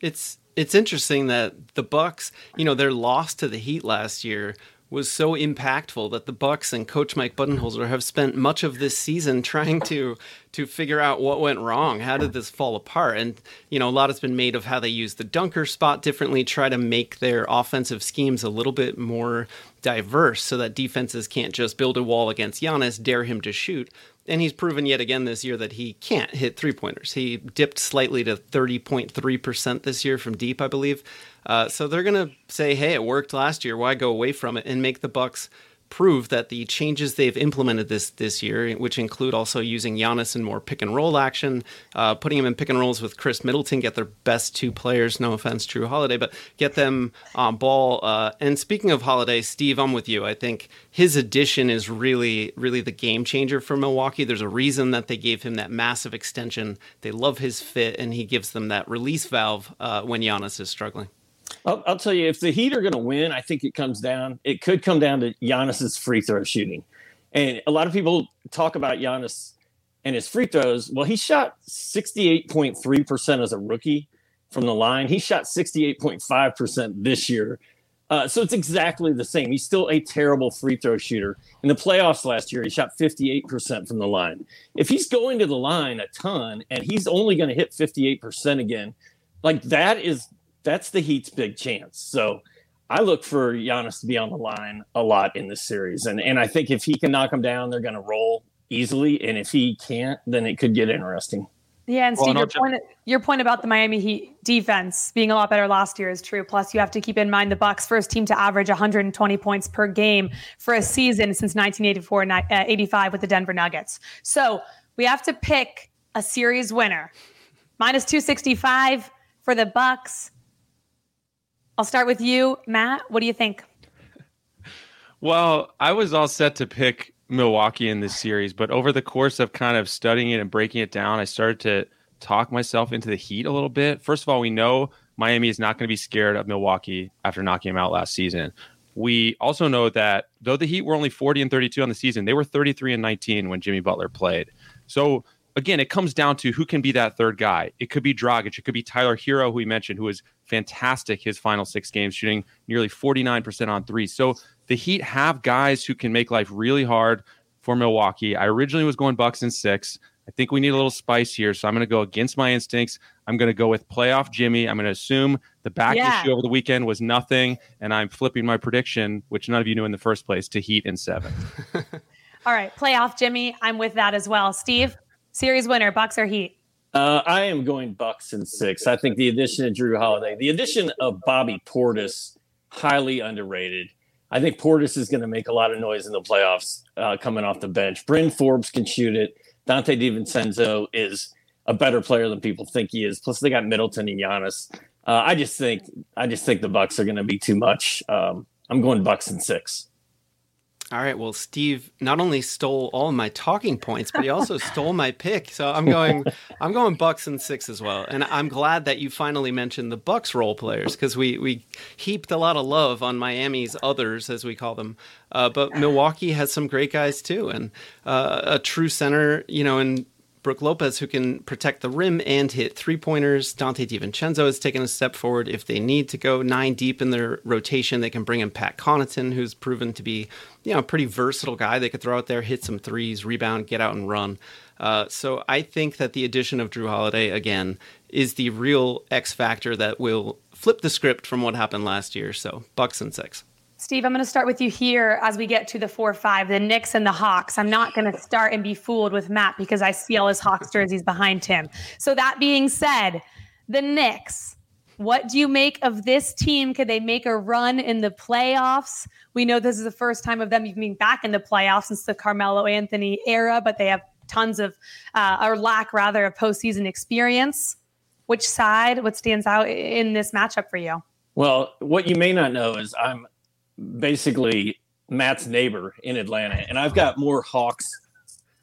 It's it's interesting that the Bucks, you know, their loss to the Heat last year was so impactful that the Bucks and Coach Mike Budenholzer have spent much of this season trying to to figure out what went wrong. How did this fall apart? And you know, a lot has been made of how they use the dunker spot differently, try to make their offensive schemes a little bit more diverse so that defenses can't just build a wall against Giannis, dare him to shoot. And he's proven yet again this year that he can't hit three pointers. He dipped slightly to 30.3% this year from deep, I believe. Uh, so they're going to say, hey, it worked last year. Why go away from it and make the Bucks prove that the changes they've implemented this this year, which include also using Giannis in more pick and roll action, uh, putting him in pick and rolls with Khris Middleton, get their best two players. No offense, Jrue Holiday, but get them on ball. Uh, and speaking of Holiday, Steve, I'm with you. I think his addition is really, really the game changer for Milwaukee. There's a reason that they gave him that massive extension. They love his fit, and he gives them that release valve uh, when Giannis is struggling. I'll, I'll, tell you, if the Heat are going to win, I think it comes down. It could come down to Giannis's free throw shooting, and a lot of people talk about Giannis and his free throws. Well, he shot sixty-eight point three percent as a rookie from the line. He shot sixty-eight point five percent this year. Uh, so it's exactly the same. He's still a terrible free throw shooter. In the playoffs last year, he shot 58% from the line. If he's going to the line a ton and he's only going to hit 58% again, like that is that's the Heat's big chance. So I look for Giannis to be on the line a lot in this series, and and I think if he can knock them down, they're going to roll easily, and if he can't, then it could get interesting. Yeah, and Steve, well, your, point, your point about the Miami Heat defense being a lot better last year is true. Plus, you have to keep in mind the Bucks' first team to average 120 points per game for a season since 1984 uh, 85 with the Denver Nuggets. So we have to pick a series winner Minus 265 for the Bucks. I'll start with you, Matt. What do you think? Well, I was all set to pick Milwaukee in this series, but over the course of kind of studying it and breaking it down, I started to talk myself into the Heat a little bit. First of all, we know Miami is not going to be scared of Milwaukee after knocking them out last season. We also know that though the Heat were only 40 and 32 on the season, they were 33 and 19 when Jimmy Butler played. So again, it comes down to who can be that third guy. It could be Dragic. It could be Tyler Herro, who we mentioned, who was fantastic his final six games, shooting nearly 49% on three. So the Heat have guys who can make life really hard for Milwaukee. I originally was going Bucks in six. I think we need a little spice here, so I'm going to go against my instincts. I'm going to go with playoff Jimmy. I'm going to assume the back yeah. issue over the weekend was nothing, and I'm flipping my prediction, which none of you knew in the first place, to Heat in seven. All right, playoff Jimmy. I'm with that as well. Steve, series winner, Bucks or Heat? Uh, I am going Bucks in six. I think the addition of Jrue Holiday, the addition of Bobby Portis, highly underrated. I think Portis is going to make a lot of noise in the playoffs uh, coming off the bench. Bryn Forbes can shoot it. Donte DiVincenzo is a better player than people think he is. Plus, they got Middleton and Giannis. Uh, I just think I just think the Bucks are going to be too much. Um, I'm going Bucks in six. All right. Well, Steve not only stole all my talking points, but he also stole my pick. So I'm going, I'm going Bucks and six as well. And I'm glad that you finally mentioned the Bucks role players because we we heaped a lot of love on Miami's others, as we call them. Uh, but Milwaukee has some great guys too, and uh, a true center, you know, and Brook Lopez, who can protect the rim and hit three pointers. Donte DiVincenzo has taken a step forward. If they need to go nine deep in their rotation, they can bring in Pat Connaughton, who's proven to be, you know, a pretty versatile guy. They could throw out there, hit some threes, rebound, get out and run. Uh, so I think that the addition of Jrue Holiday again is the real X factor that will flip the script from what happened last year. So Bucks and six. Steve, I'm going to start with you here as we get to the 4 5, the Knicks and the Hawks. I'm not going to start and be fooled with Matt because I see all his Hawks jerseys behind him. So, that being said, the Knicks, what do you make of this team? Could they make a run in the playoffs? We know this is the first time of them even being back in the playoffs since the Carmelo Anthony era, but they have tons of, uh, or lack rather, of postseason experience. Which side, what stands out in this matchup for you? Well, what you may not know is I'm basically Matt's neighbor in Atlanta, and I've got more Hawks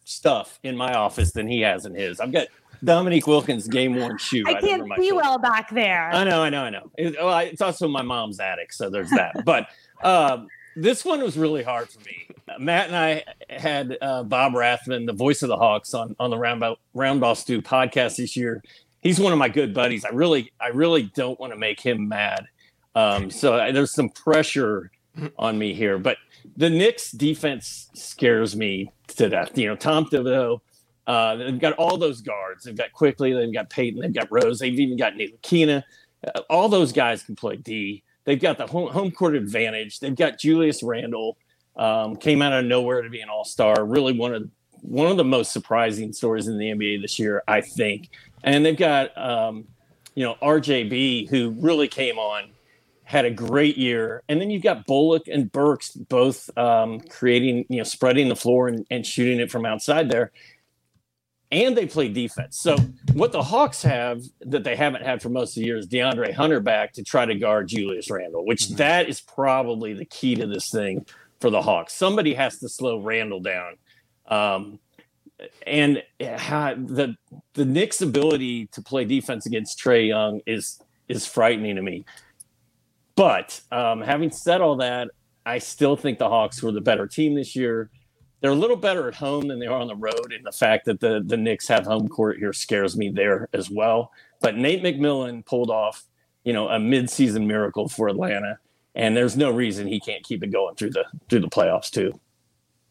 stuff in my office than he has in his. I've got Dominique Wilkins' game worn shoe. I can't see shoulder. well back there. I know, I know, I know. It, well, it's also my mom's attic, so there's that. but um, this one was really hard for me. Matt and I had uh, Bob Rathbun, the voice of the Hawks, on on the Roundball Roundball Stew podcast this year. He's one of my good buddies. I really, I really don't want to make him mad. Um, so uh, there's some pressure on me here. But the Knicks defense scares me to death. You know, Tom Thibodeau, uh, they've got all those guards. They've got Quickley, they've got Payton, they've got Rose, they've even got Ntilikina. Uh, all those guys can play D. They've got the home, home court advantage. They've got Julius Randle, um, came out of nowhere to be an all star. Really one of one of the most surprising stories in the NBA this year, I think. And they've got um, you know RJB, who really came on had a great year. And then you've got Bullock and Burks both um, creating, you know, spreading the floor and, and shooting it from outside there. And they play defense. So what the Hawks have that they haven't had for most of the year is DeAndre Hunter back to try to guard Julius Randle, which mm-hmm. that is probably the key to this thing for the Hawks. Somebody has to slow Randle down. Um, and the the Knicks' ability to play defense against Trae Young is is frightening to me. But um, having said all that, I still think the Hawks were the better team this year. They're a little better at home than they are on the road, and the fact that the the Knicks have home court here scares me there as well. But Nate McMillan pulled off, you know, a midseason miracle for Atlanta, and there's no reason he can't keep it going through the through the playoffs too.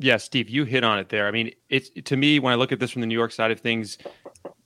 Yeah, Steve, you hit on it there. I mean, it's to me when I look at this from the New York side of things,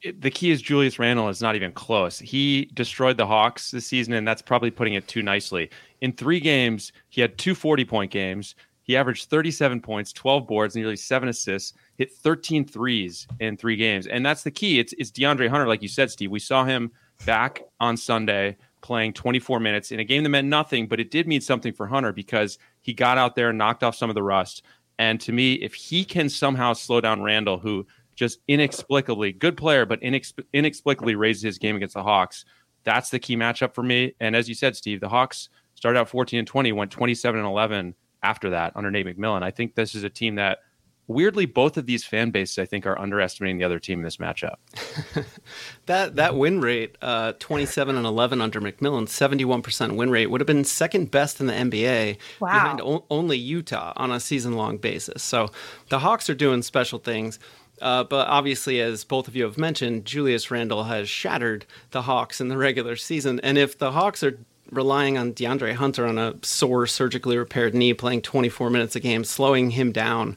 it, the key is Julius Randle is not even close. He destroyed the Hawks this season, and that's probably putting it too nicely. In three games, he had two 40 point games. He averaged 37 points, 12 boards, nearly seven assists, hit 13 threes in three games. And that's the key. It's, it's DeAndre Hunter, like you said, Steve. We saw him back on Sunday playing 24 minutes in a game that meant nothing, but it did mean something for Hunter because he got out there and knocked off some of the rust. And to me, if he can somehow slow down Randle, who just inexplicably good player, but inex- inexplicably raises his game against the Hawks. That's the key matchup for me. And as you said, Steve, the Hawks started out 14 and 20, went 27 and 11 after that under Nate McMillan. I think this is a team that weirdly both of these fan bases I think are underestimating the other team in this matchup. that that win rate, uh, 27 and 11 under McMillan, 71% win rate would have been second best in the NBA wow. behind o- only Utah on a season long basis. So the Hawks are doing special things. Uh, but obviously, as both of you have mentioned, Julius Randle has shattered the Hawks in the regular season. And if the Hawks are relying on DeAndre Hunter on a sore, surgically repaired knee, playing 24 minutes a game, slowing him down,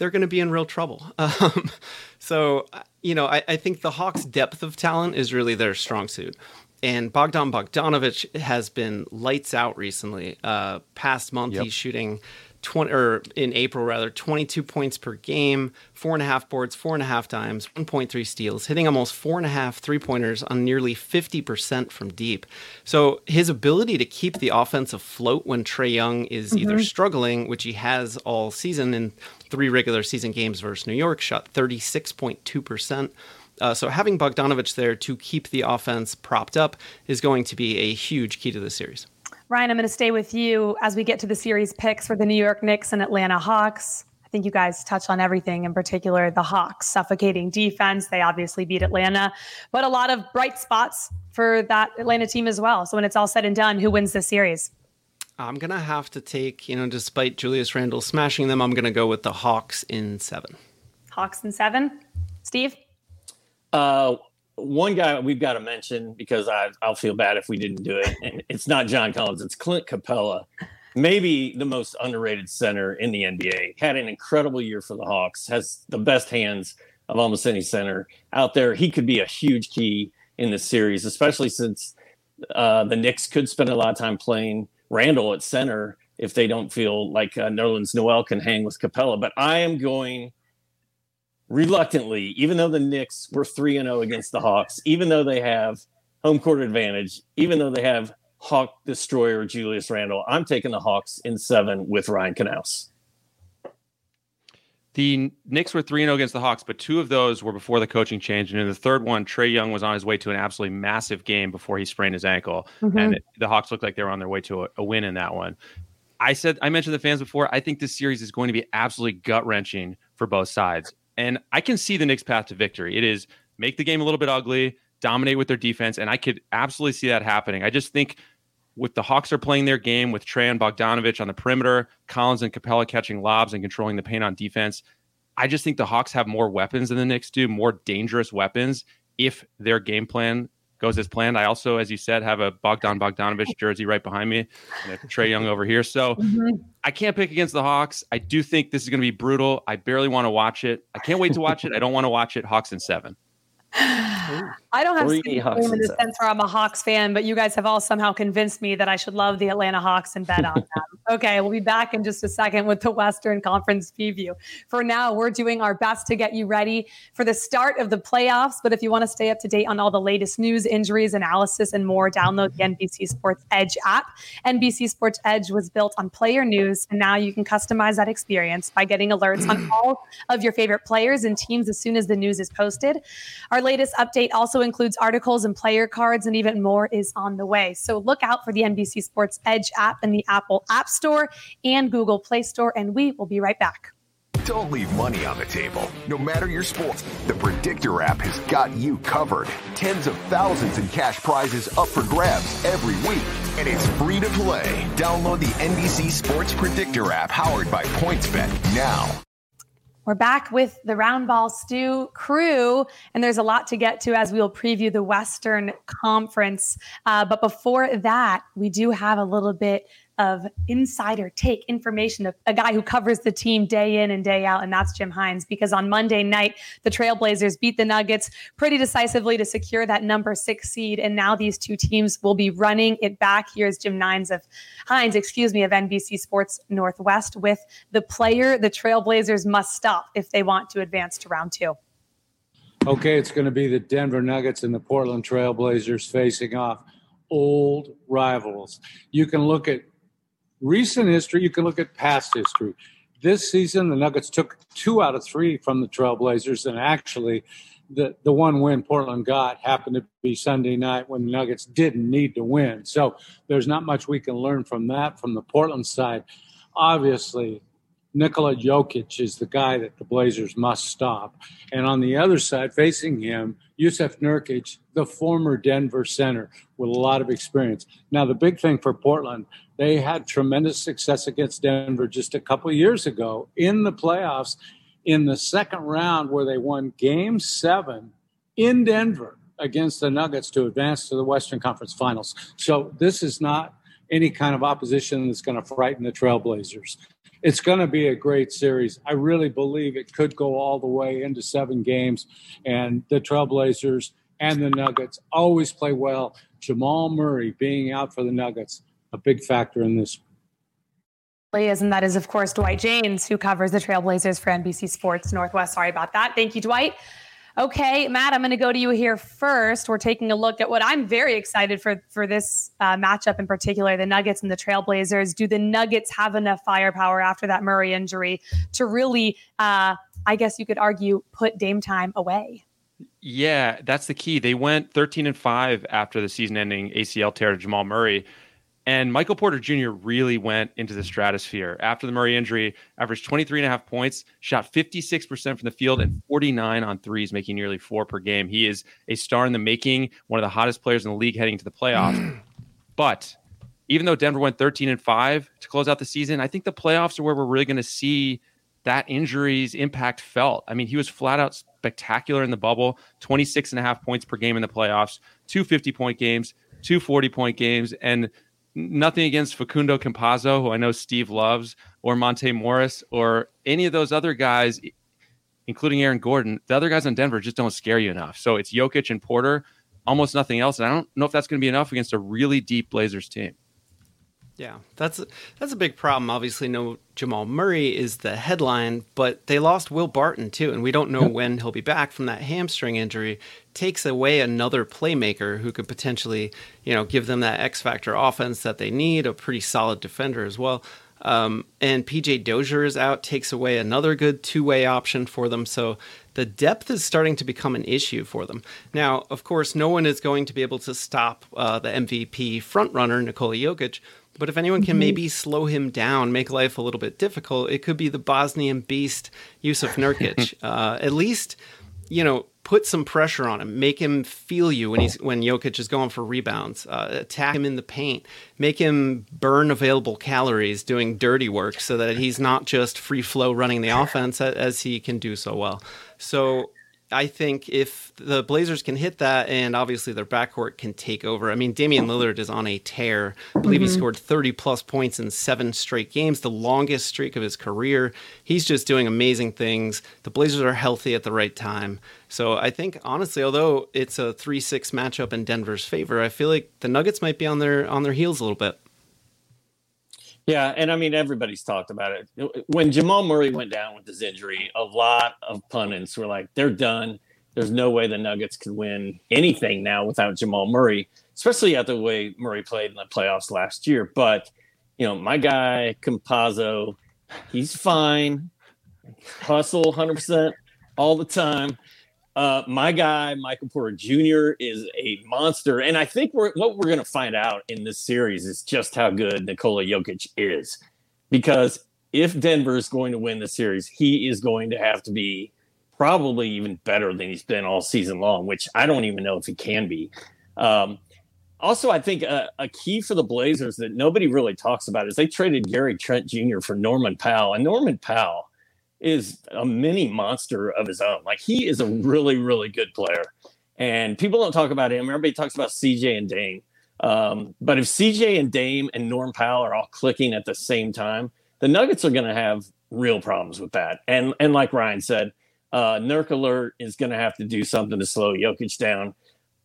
they're going to be in real trouble. Um, so, you know, I, I, think the Hawks' depth of talent is really their strong suit. And Bogdan Bogdanovic has been lights out recently. Uh, past month, yep. he's shooting 20 or in April rather, 22 points per game, four and a half boards, four and a half times, 1.3 steals, hitting almost four and a half three pointers on nearly 50% from deep. So his ability to keep the offense afloat when Trae Young is mm-hmm. either struggling, which he has all season in three regular season games versus New York, shot 36.2%. Uh, so having Bogdanovic there to keep the offense propped up is going to be a huge key to the series. Ryan, I'm going to stay with you as we get to the series picks for the New York Knicks and Atlanta Hawks. I think you guys touched on everything, in particular the Hawks suffocating defense. They obviously beat Atlanta, but a lot of bright spots for that Atlanta team as well. So when it's all said and done, who wins the series? I'm going to have to take, you know, despite Julius Randle smashing them, I'm going to go with the Hawks in seven. Hawks in seven? Steve? Uh, one guy we've got to mention because I, I'll feel bad if we didn't do it. And it's not John Collins, it's Clint Capela, Maybe the most underrated center in the NBA. Had an incredible year for the Hawks, has the best hands of almost any center out there. He could be a huge key in this series, especially since uh, the Knicks could spend a lot of time playing Randle at center if they don't feel like uh, Nerlens Noel can hang with Capela. But I am going reluctantly, even though the Knicks were 3 and 0 against the Hawks, even though they have home court advantage, even though they have Hawk destroyer Julius Randle, I'm taking the Hawks in 7 with Ryan Knaus. The Knicks were 3 0 against the Hawks, but two of those were before the coaching change. And in the third one, Trae Young was on his way to an absolutely massive game before he sprained his ankle. Mm-hmm. And it, the Hawks looked like they were on their way to a, a win in that one. I said, I mentioned the fans before. I think this series is going to be absolutely gut wrenching for both sides. And I can see the Knicks' path to victory. It is make the game a little bit ugly, dominate with their defense, and I could absolutely see that happening. I just think with the Hawks are playing their game with Trae and Bogdanovic on the perimeter, Collins and Capela catching lobs and controlling the paint on defense. I just think the Hawks have more weapons than the Knicks do, more dangerous weapons if their game plan goes as planned. I also, as you said, have a Bogdan Bogdanovic jersey right behind me, and Trae Young over here. So mm-hmm. I can't pick against the Hawks. I do think this is going to be brutal. I barely want to watch it. I can't wait to watch it. I don't want to watch it. Hawks in seven. I don't have skin game in the sense where I'm a Hawks fan, but you guys have all somehow convinced me that I should love the Atlanta Hawks and bet on them. okay, we'll be back in just a second with the Western Conference preview. For now, we're doing our best to get you ready for the start of the playoffs. But if you want to stay up to date on all the latest news, injuries, analysis, and more, download the NBC Sports Edge app. NBC Sports Edge was built on player news, and now you can customize that experience by getting alerts on all of your favorite players and teams as soon as the news is posted. Our latest update also includes articles and player cards, and even more is on the way. So look out for the NBC Sports Edge app in the Apple App Store and Google Play Store, and we will be right back. Don't leave money on the table. No matter your sport, the Predictor app has got you covered. Tens of thousands in cash prizes up for grabs every week. And it's free to play. Download the NBC Sports Predictor app powered by PointsBet now. We're back with the Roundball Stew crew, and there's a lot to get to as we'll preview the Western Conference. Uh, but before that, we do have a little bit of insider take information of a guy who covers the team day in and day out, and that's Jim Hines. Because on Monday night, the Trailblazers beat the Nuggets pretty decisively to secure that number six seed, and now these two teams will be running it back. Here's Jim Hines of Hines, excuse me, of NBC Sports Northwest with the player the Trailblazers must stop if they want to advance to round two. Okay, it's going to be the Denver Nuggets and the Portland Trailblazers facing off old rivals. You can look at recent history, you can look at past history. This season, the Nuggets took two out of three from the Trailblazers, and actually, the, the one win Portland got happened to be Sunday night when the Nuggets didn't need to win. So there's not much we can learn from that from the Portland side. Obviously, Nikola Jokic is the guy that the Blazers must stop. And on the other side, facing him, Jusuf Nurkic, the former Denver center with a lot of experience. Now, the big thing for Portland, they had tremendous success against Denver just a couple years ago in the playoffs in the second round where they won game seven in Denver against the Nuggets to advance to the Western Conference Finals. So this is not any kind of opposition that's going to frighten the Trailblazers it's going to be a great series. I really believe it could go all the way into seven games, and the Trailblazers and the Nuggets always play well. Jamal Murray being out for the Nuggets, a big factor in this. Is, and that is, of course, Dwight Jaynes, who covers the Trailblazers for NBC Sports Northwest. Sorry about that. Thank you, Dwight. Okay, Matt, I'm going to go to you here first. We're taking a look at what I'm very excited for for this uh, matchup in particular: the Nuggets and the Trailblazers. Do the Nuggets have enough firepower after that Murray injury to really, uh, I guess you could argue, put Dame time away? Yeah, that's the key. They went 13 and five after the season-ending ACL tear to Jamal Murray. And Michael Porter Jr. really went into the stratosphere after the Murray injury, averaged 23 and a half points, shot 56% from the field and 49 on threes, making nearly four per game. He is a star in the making, one of the hottest players in the league heading to the playoffs. but even though Denver went 13 and 5 to close out the season, I think the playoffs are where we're really going to see that injury's impact felt. I mean, he was flat out spectacular in the bubble, 26 and a half points per game in the playoffs, two 50 point games, two 40 point games. And nothing against Facundo Campazzo, who I know Steve loves, or Monte Morris, or any of those other guys, including Aaron Gordon. The other guys in Denver just don't scare you enough. So it's Jokic and Porter, almost nothing else. And I don't know if that's going to be enough against a really deep Blazers team. Yeah, that's that's a big problem. Obviously, no Jamal Murray is the headline, but they lost Will Barton too, and we don't know yep. when he'll be back from that hamstring injury. Takes away another playmaker who could potentially, you know, give them that X factor offense that they need. A pretty solid defender as well. Um, and PJ Dozier is out, takes away another good two way option for them. So the depth is starting to become an issue for them. Now, of course, no one is going to be able to stop uh, the MVP frontrunner, Nikola Jokic. But if anyone can mm-hmm. maybe slow him down, make life a little bit difficult, it could be the Bosnian beast, Jusuf Nurkic. uh, at least, you know, put some pressure on him, make him feel you when he's when Jokic is going for rebounds, uh, attack him in the paint, make him burn available calories doing dirty work, so that he's not just free flow running the offense as he can do so well. So I think if the Blazers can hit that, and obviously their backcourt can take over. I mean, Damian Lillard is on a tear. I believe mm-hmm. he scored 30 plus points in seven straight games, the longest streak of his career. He's just doing amazing things. The Blazers are healthy at the right time. So I think honestly, although it's a three six matchup in Denver's favor, I feel like the Nuggets might be on their on their heels a little bit. Yeah, and I mean everybody's talked about it. When Jamal Murray went down with his injury, a lot of pundits were like, "They're done. There's no way the Nuggets could win anything now without Jamal Murray, especially at the way Murray played in the playoffs last year." But you know, my guy Campazzo, he's fine. Hustle 100% all the time. Uh, my guy, Michael Porter Jr., is a monster. And I think we're, what we're going to find out in this series is just how good Nikola Jokic is. Because if Denver is going to win the series, he is going to have to be probably even better than he's been all season long, which I don't even know if he can be. Um, also, I think a, a, key for the Blazers that nobody really talks about is they traded Gary Trent Jr. for Norman Powell. And Norman Powell is a mini monster of his own. Like he is a really, really good player. And people don't talk about him. Everybody talks about CJ and Dame. Um, but if CJ and Dame and Norm Powell are all clicking at the same time, the Nuggets are going to have real problems with that. And and like Ryan said, uh, Nurk Alert is going to have to do something to slow Jokic down.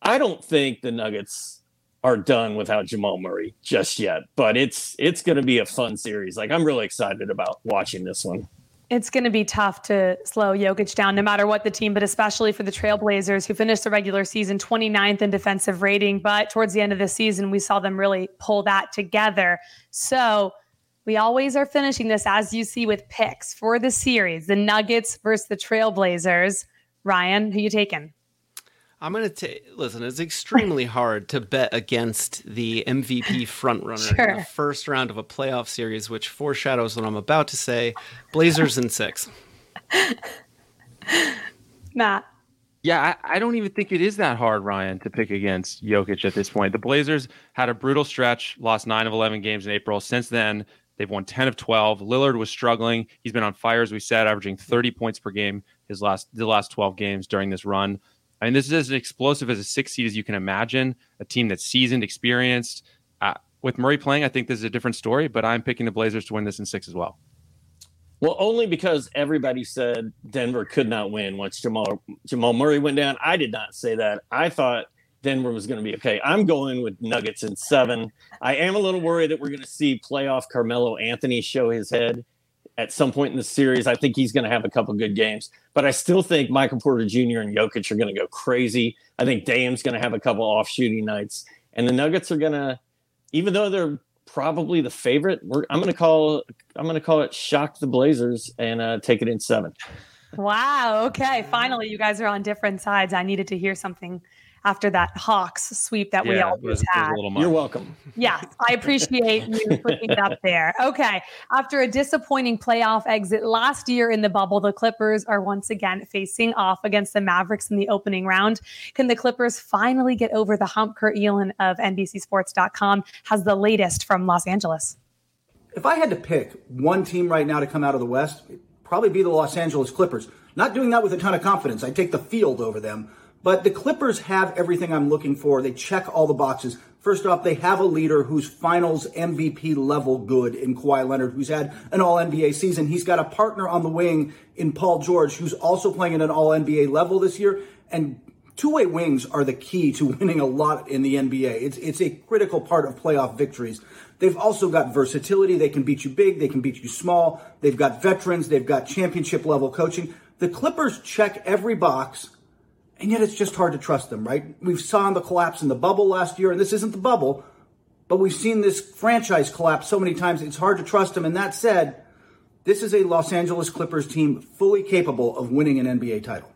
I don't think the Nuggets are done without Jamal Murray just yet, but it's it's going to be a fun series. Like I'm really excited about watching this one. It's going to be tough to slow Jokic down no matter what the team, but especially for the Trailblazers who finished the regular season 29th in defensive rating. But towards the end of the season, we saw them really pull that together. So we always are finishing this, as you see, with picks for the series the Nuggets versus the Trailblazers. Ryan, who you taking? I'm going to take, listen, it's extremely hard to bet against the MVP frontrunner sure. in the first round of a playoff series, which foreshadows what I'm about to say Blazers in six. Matt. Yeah, I, I, don't even think it is that hard, Ryan, to pick against Jokic at this point. The Blazers had a brutal stretch, lost nine of 11 games in April. Since then, they've won 10 of 12. Lillard was struggling. He's been on fire, as we said, averaging 30 points per game his last the last 12 games during this run. I mean, this is as explosive as a six seed as you can imagine. A team that's seasoned, experienced. Uh, with Murray playing, I think this is a different story, but I'm picking the Blazers to win this in six as well. Well, only because everybody said Denver could not win once Jamal Jamal Murray went down. I did not say that. I thought Denver was going to be okay. I'm going with Nuggets in seven. I am a little worried that we're going to see playoff Carmelo Anthony show his head at some point in the series. I think he's going to have a couple good games, but I still think Michael Porter Jr. and Jokic are going to go crazy. I think Dame's going to have a couple off shooting nights, and the Nuggets are going to, even though they're probably the favorite, I'm going to call I'm going to call it shock the Blazers and uh, take it in seven. Wow. Okay. Finally, you guys are on different sides. I needed to hear something after that Hawks sweep that yeah, we always was, had. You're welcome. Yes, I appreciate you putting it up there. Okay. After a disappointing playoff exit last year in the bubble, the Clippers are once again facing off against the Mavericks in the opening round. Can the Clippers finally get over the hump? Kurt Helin of NBCSports.com has the latest from Los Angeles. If I had to pick one team right now to come out of the West, it'd probably be the Los Angeles Clippers. Not doing that with a ton of confidence. I take the field over them. But the Clippers have everything I'm looking for. They check all the boxes. First off, they have a leader who's finals MVP level good in Kawhi Leonard, who's had an all NBA season. He's got a partner on the wing in Paul George, who's also playing at an all NBA level this year. And two way wings are the key to winning a lot in the NBA. It's, it's a critical part of playoff victories. They've also got versatility. They can beat you big. They can beat you small. They've got veterans. They've got championship level coaching. The Clippers check every box and yet it's just hard to trust them, right? We've saw the collapse in the bubble last year, and this isn't the bubble, but we've seen this franchise collapse so many times, it's hard to trust them. And that said, this is a Los Angeles Clippers team fully capable of winning an NBA title.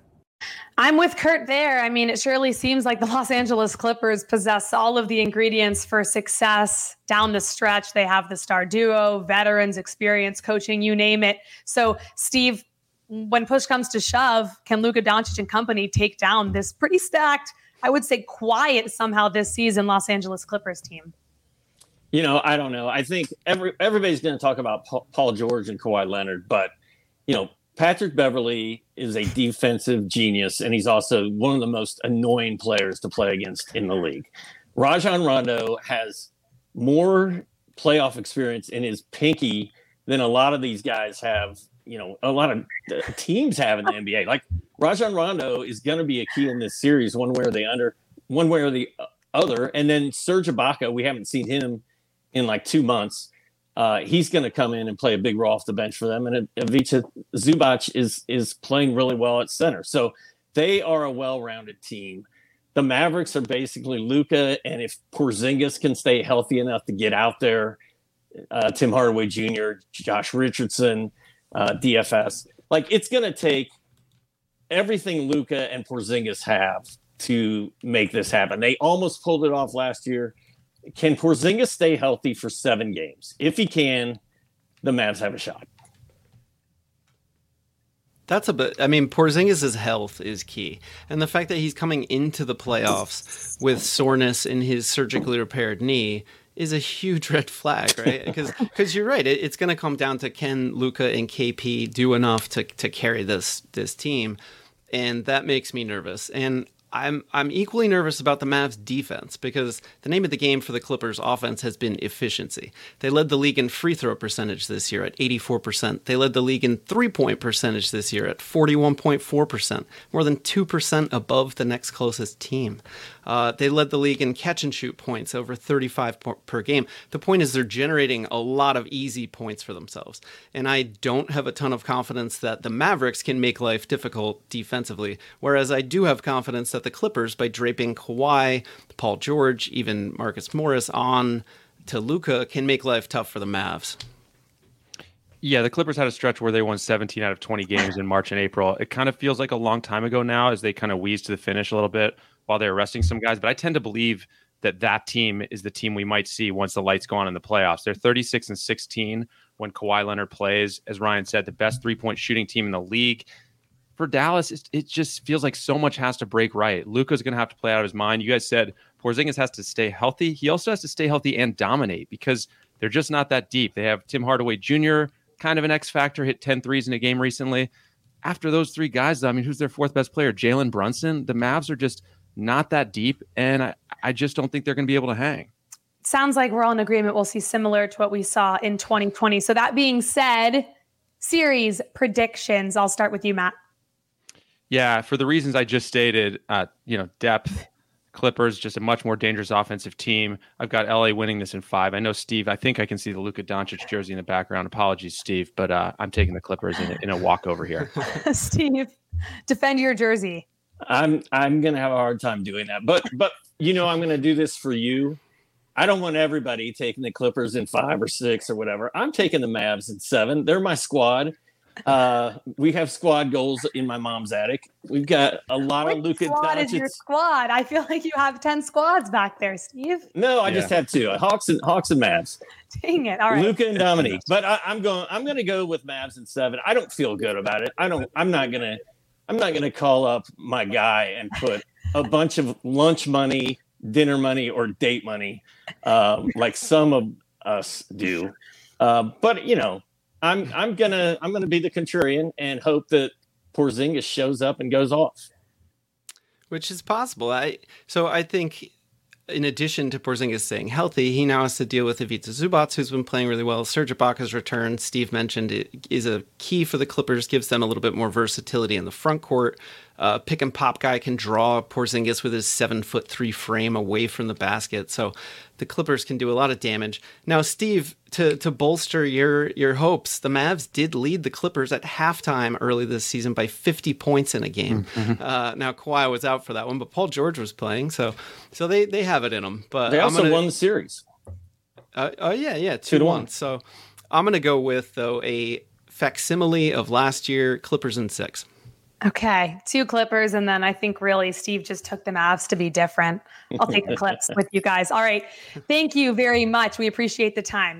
I'm with Kurt there. I mean, it surely seems like the Los Angeles Clippers possess all of the ingredients for success down the stretch. They have the star duo, veterans, experience, coaching, you name it. So, Steve, when push comes to shove, can Luka Doncic and company take down this pretty stacked, I would say quiet somehow this season Los Angeles Clippers team? You know, I don't know. I think every everybody's going to talk about Paul George and Kawhi Leonard, but you know, Patrick Beverley is a defensive genius, and he's also one of the most annoying players to play against in the league. Rajon Rondo has more playoff experience in his pinky than a lot of these guys have you know a lot of teams have in the NBA. Like Rajon Rondo is going to be a key in this series, one way or the under, one way or the other. And then Serge Ibaka, we haven't seen him in like two months. Uh, he's going to come in and play a big role off the bench for them. And Ivica Zubac is is playing really well at center. So they are a well-rounded team. The Mavericks are basically Luka, and if Porzingis can stay healthy enough to get out there, uh, Tim Hardaway Jr., Josh Richardson, uh, DFS. Like it's going to take everything Luka and Porzingis have to make this happen. They almost pulled it off last year. Can Porzingis stay healthy for seven games? If he can, the Mavs have a shot. That's a bit. I mean, Porzingis' health is key, and the fact that he's coming into the playoffs with soreness in his surgically repaired knee is a huge red flag, right? Because because you're right, it, it's going to come down to can Luka and KP do enough to to carry this this team, and that makes me nervous. And I'm I'm equally nervous about the Mavs defense because the name of the game for the Clippers offense has been efficiency. They led the league in free throw percentage this year at 84%. They led the league in three-point percentage this year at 41.4%, more than 2% above the next closest team. Uh, they led the league in catch and shoot points over 35 per game. The point is they're generating a lot of easy points for themselves. And I don't have a ton of confidence that the Mavericks can make life difficult defensively, whereas I do have confidence that the Clippers, by draping Kawhi, Paul George, even Marcus Morris on to Luka, can make life tough for the Mavs. Yeah, the Clippers had a stretch where they won 17 out of 20 games in March and April. It kind of feels like a long time ago now as they kind of wheeze to the finish a little bit while they're resting some guys. But I tend to believe that that team is the team we might see once the lights go on in the playoffs. They're 36 and 16 when Kawhi Leonard plays. As Ryan said, the best three point shooting team in the league. For Dallas, it just feels like so much has to break right. Luka's going to have to play out of his mind. You guys said Porzingis has to stay healthy. He also has to stay healthy and dominate because they're just not that deep. They have Tim Hardaway Jr., kind of an X factor, hit 10 threes in a game recently. After those three guys, I mean, who's their fourth best player? Jalen Brunson. The Mavs are just not that deep, and I, I just don't think they're going to be able to hang. Sounds like we're all in agreement. We'll see similar to what we saw in 2020. So, that being said, series predictions. I'll start with you, Matt. Yeah, for the reasons I just stated, uh, you know, depth, Clippers, just a much more dangerous offensive team. I've got LA winning this in five. I know Steve. I think I can see the Luka Doncic jersey in the background. Apologies, Steve, but uh, I'm taking the Clippers in a, in a walkover here. Steve, defend your jersey. I'm I'm gonna have a hard time doing that, but but you know I'm gonna do this for you. I don't want everybody taking the Clippers in five or six or whatever. I'm taking the Mavs in seven. They're my squad. Uh, we have squad goals in my mom's attic. We've got a lot Which of Luka squad is your squad? I feel like you have 10 squads back there, Steve. No, I yeah. just have two. Hawks and Hawks and Mavs. Dang it. All right. Luka and Dominique. But I, I'm going I'm gonna go with Mavs and seven. I don't feel good about it. I don't I'm not gonna I'm not gonna call up my guy and put a bunch of lunch money, dinner money, or date money, um, like some of us do. Uh, but you know, I'm I'm gonna I'm gonna be the contrarian and hope that Porzingis shows up and goes off. Which is possible. I so I think in addition to Porzingis staying healthy, he now has to deal with Ivica Zubac, who's been playing really well. Serge Ibaka's return, Steve mentioned, it is a key for the Clippers, gives them a little bit more versatility in the front court uh, pick and pop guy can draw Porzingis with his seven foot three frame away from the basket. So the Clippers can do a lot of damage. Now, Steve, to to bolster your your hopes, the Mavs did lead the Clippers at halftime early this season by 50 points in a game. Mm-hmm. Uh, now Kawhi was out for that one, but Paul George was playing, so so they they have it in them. But they also gonna, won the series. Uh, oh yeah, yeah, two, two to one. one. So I'm going to go with though a facsimile of last year, Clippers in six. Okay, two Clippers, and then I think really Steve just took the Mavs to be different. I'll take the Clips with you guys. All right, thank you very much. We appreciate the time.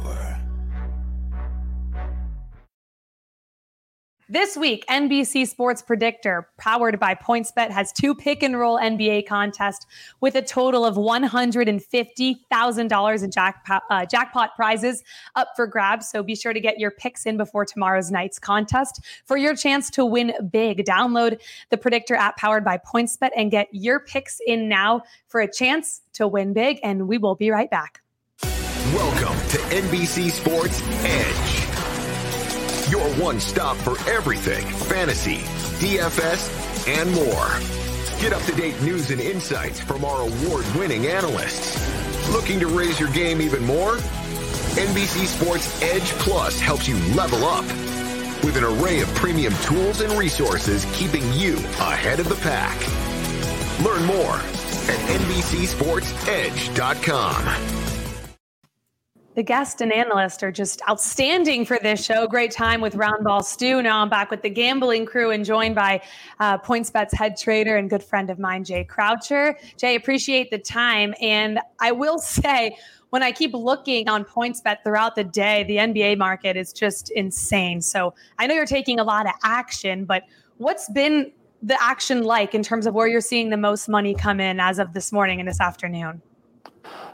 This week, NBC Sports Predictor, powered by PointsBet, has two pick and roll NBA contests with a total of $150,000 in jackpot, uh, jackpot prizes up for grabs. So be sure to get your picks in before tomorrow's night's contest for your chance to win big. Download the Predictor app powered by PointsBet and get your picks in now for a chance to win big. And we will be right back. Welcome to NBC Sports Edge your one stop for everything fantasy, DFS, and more. Get up to date news and insights from our award winning analysts. Looking to raise your game even more? NBC Sports Edge Plus helps you level up with an array of premium tools and resources keeping you ahead of the pack. Learn more at NBCSportsEdge.com. the guest and analyst are just outstanding for this show. Great time with Roundball Stew. Now I'm back with the gambling crew and joined by uh, PointsBet's head trader and good friend of mine, Jay Croucher. Jay, appreciate the time. And I will say, when I keep looking on PointsBet throughout the day, the NBA market is just insane. So I know you're taking a lot of action, but what's been the action like in terms of where you're seeing the most money come in as of this morning and this afternoon?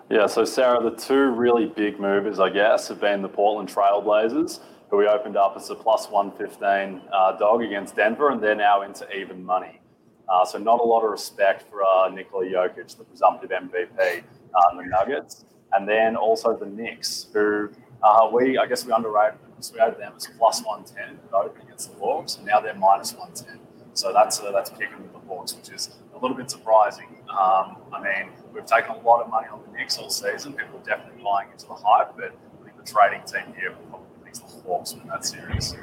Yeah, so Sarah, the two really big movers, I guess, have been the Portland Trailblazers, who we opened up as a plus 115 uh, dog against Denver, and they're now into even money. Uh, so not a lot of respect for uh, Nikola Jokic, the presumptive MVP, uh, the Nuggets. And then also the Knicks, who uh, we, I guess we underrated, them. we them as plus 110 open against the Hawks, and now they're minus 110. So that's, uh, that's picking with the Hawks, which is a little bit surprising. Um, I mean, we've taken a lot of money on the Knicks all season. People are definitely buying into the hype, but I think the trading team here probably thinks the Hawks win that series.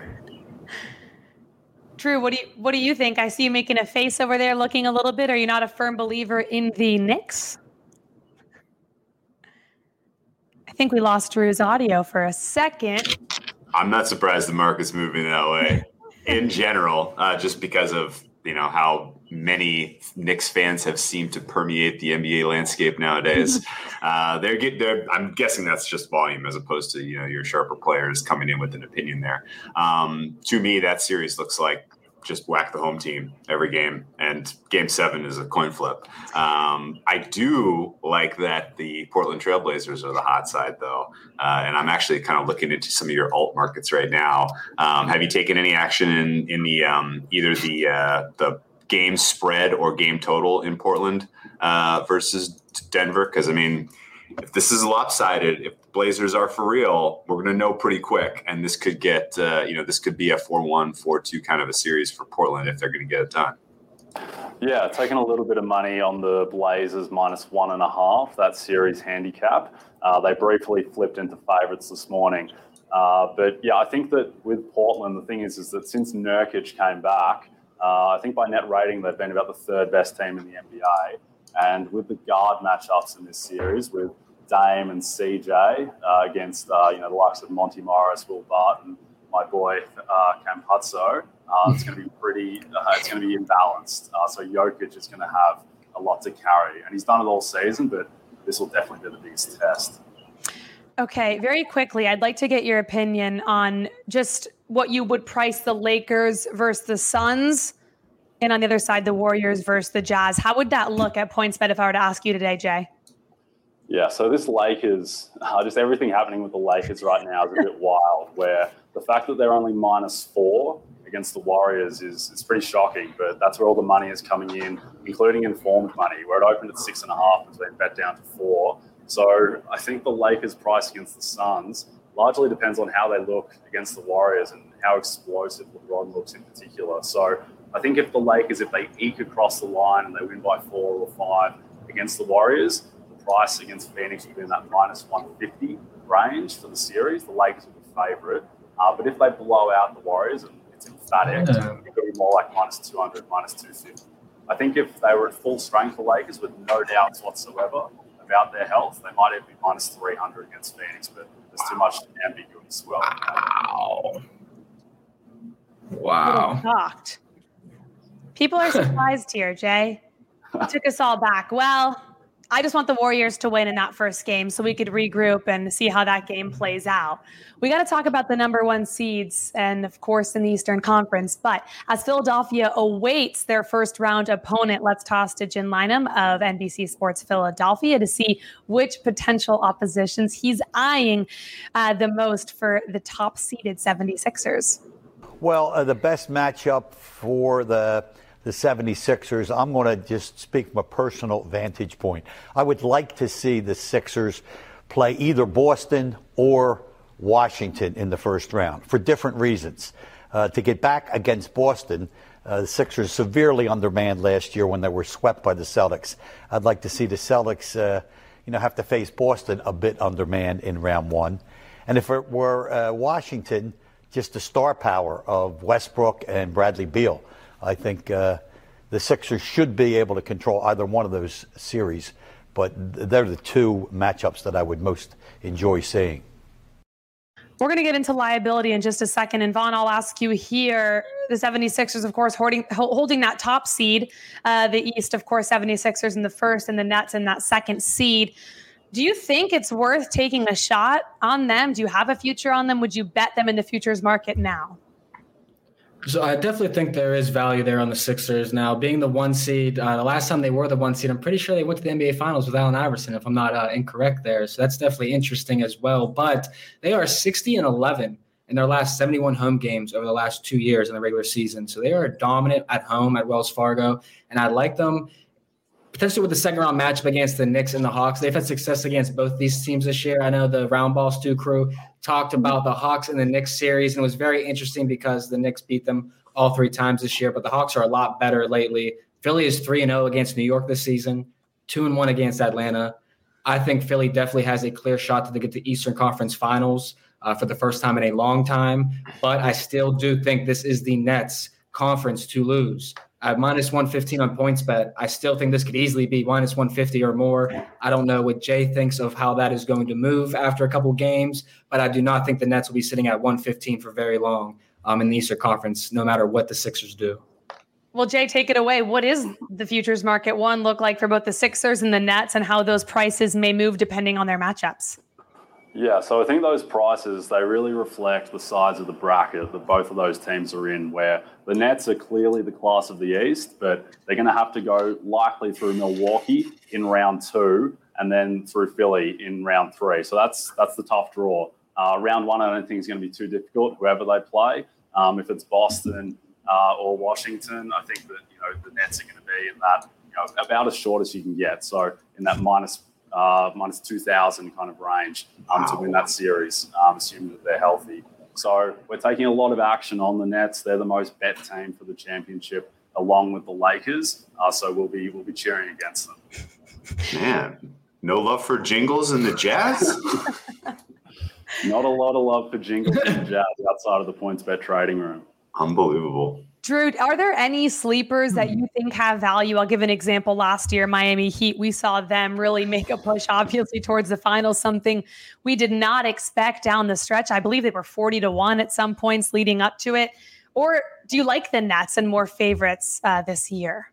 Drew, what do you what do you think? I see you making a face over there, looking a little bit. Are you not a firm believer in the Knicks? I think we lost Drew's audio for a second. I'm not surprised the market's moving that way in general, uh, just because of you know how many Knicks fans have seemed to permeate the NBA landscape nowadays. uh, they're get they're I'm guessing that's just volume as opposed to you know your sharper players coming in with an opinion there. Um, to me, that series looks like just whack the home team every game, and Game Seven is a coin flip. Um, I do like that the Portland Trailblazers are the hot side, though, uh, and I'm actually kind of looking into some of your alt markets right now. Um, have you taken any action in in the um, either the uh, the game spread or game total in Portland uh, versus Denver? Because I mean, if this is lopsided, if Blazers are for real, we're going to know pretty quick, and this could get uh, you know this could be a 4-1, 4-2 kind of a series for Portland if they're going to get it done. Yeah, taking a little bit of money on the Blazers minus one and a half, that series handicap. Uh, they briefly flipped into favourites this morning. Uh, but yeah, I think that with Portland, the thing is, is that since Nurkic came back, uh, I think by net rating, they've been about the third best team in the NBA. And with the guard matchups in this series, with Dame and CJ uh, against uh, you know the likes of Monte Morris, Will Barton, my boy uh, Campazzo, uh, it's going to be pretty. Uh, it's going to be imbalanced. Uh, so Jokic is going to have a lot to carry, and he's done it all season. But this will definitely be the biggest test. Okay, very quickly, I'd like to get your opinion on just what you would price the Lakers versus the Suns, and on the other side, the Warriors versus the Jazz. How would that look at PointsBet if I were to ask you today, Jay? Yeah, so this Lakers, uh, just everything happening with the Lakers right now is a bit wild. Where the fact that they're only minus four against the Warriors is, is pretty shocking, but that's where all the money is coming in, including informed money, where it opened at six and a half and has been bet down to four. So I think the Lakers' price against the Suns largely depends on how they look against the Warriors and how explosive LeBron looks in particular. So I think if the Lakers, if they eke across the line and they win by four or five against the Warriors, the price against Phoenix would be in that minus 150 range for the series. The Lakers would be favourite. Uh, but if they blow out the Warriors and it's emphatic, yeah. it could be more like minus 200, minus 250. I think if they were at full strength, the Lakers, with no doubts whatsoever about their health, they might even be minus 300 against Phoenix. But there's too much ambiguity as. Wow. Wow. Shocked. People are surprised here, Jay. You took us all back. Well, I just want the Warriors to win in that first game so we could regroup and see how that game plays out. We got to talk about the number one seeds and, of course, in the Eastern Conference. But as Philadelphia awaits their first round opponent, let's toss to Jim Lynam of NBC Sports Philadelphia to see which potential oppositions he's eyeing uh, the most for the top seeded 76ers. Well, uh, the best matchup for the the 76ers, I'm going to just speak from a personal vantage point. I would like to see the Sixers play either Boston or Washington in the first round for different reasons. Uh, to get back against Boston, uh, the Sixers severely undermanned last year when they were swept by the Celtics. I'd like to see the Celtics, uh, you know, have to face Boston a bit undermanned in round one. And if it were uh, Washington, just the star power of Westbrook and Bradley Beal. I think uh, the Sixers should be able to control either one of those series, but they're the two matchups that I would most enjoy seeing. We're going to get into liability in just a second. And Vaughn, I'll ask you here. The 76ers, of course, holding, holding that top seed. Uh, the East, of course, 76ers in the first and the Nets in that second seed. Do you think it's worth taking a shot on them? Do you have a future on them? Would you bet them in the futures market now? So I definitely think there is value there on the Sixers now. Being the one seed, uh, the last time they were the one seed, I'm pretty sure they went to the NBA Finals with Allen Iverson, if I'm not uh, incorrect there. So that's definitely interesting as well. But they are 60 and 11 in their last 71 home games over the last two years in the regular season. So they are dominant at home at Wells Fargo, and I like them potentially with the second round matchup against the Knicks and the Hawks. They've had success against both these teams this year. I know the Roundball Stew crew talked about the Hawks and the Knicks series, and it was very interesting because the Knicks beat them all three times this year, but the Hawks are a lot better lately. Philly is 3 0 against New York this season, 2 and 1 against Atlanta. I think Philly definitely has a clear shot to get to Eastern Conference Finals uh, for the first time in a long time, but I still do think this is the Nets conference to lose at minus 115 on PointsBet. I still think this could easily be minus 150 or more. I don't know what Jay thinks of how that is going to move after a couple games, but I do not think the Nets will be sitting at 115 for very long um, in the Eastern Conference, no matter what the Sixers do. Well, Jay, take it away. What is the futures market one look like for both the Sixers and the Nets, and how those prices may move depending on their matchups? Yeah, so I think those prices they really reflect the size of the bracket that both of those teams are in. Where the Nets are clearly the class of the East, but they're going to have to go likely through Milwaukee in round two, and then through Philly in round three. So that's that's the tough draw. Uh, round one, I don't think is going to be too difficult. Whoever they play, um, if it's Boston uh, or Washington, I think that you know the Nets are going to be in that you know, about as short as you can get. So in that minus uh, minus 2,000 kind of range um, wow. to win that series, um, assuming that they're healthy. So we're taking a lot of action on the Nets. They're the most bet team for the championship, along with the Lakers. Uh, so we'll be we'll be cheering against them. Man, no love for jingles and the Jazz. Not a lot of love for jingles and Jazz outside of the PointsBet trading room. Unbelievable. Drew, are there any sleepers that you think have value? I'll give an example. Last year, Miami Heat, we saw them really make a push, obviously, towards the finals, something we did not expect down the stretch. I believe they were 40 to 1 at some points leading up to it. Or do you like the Nets and more favorites uh, this year?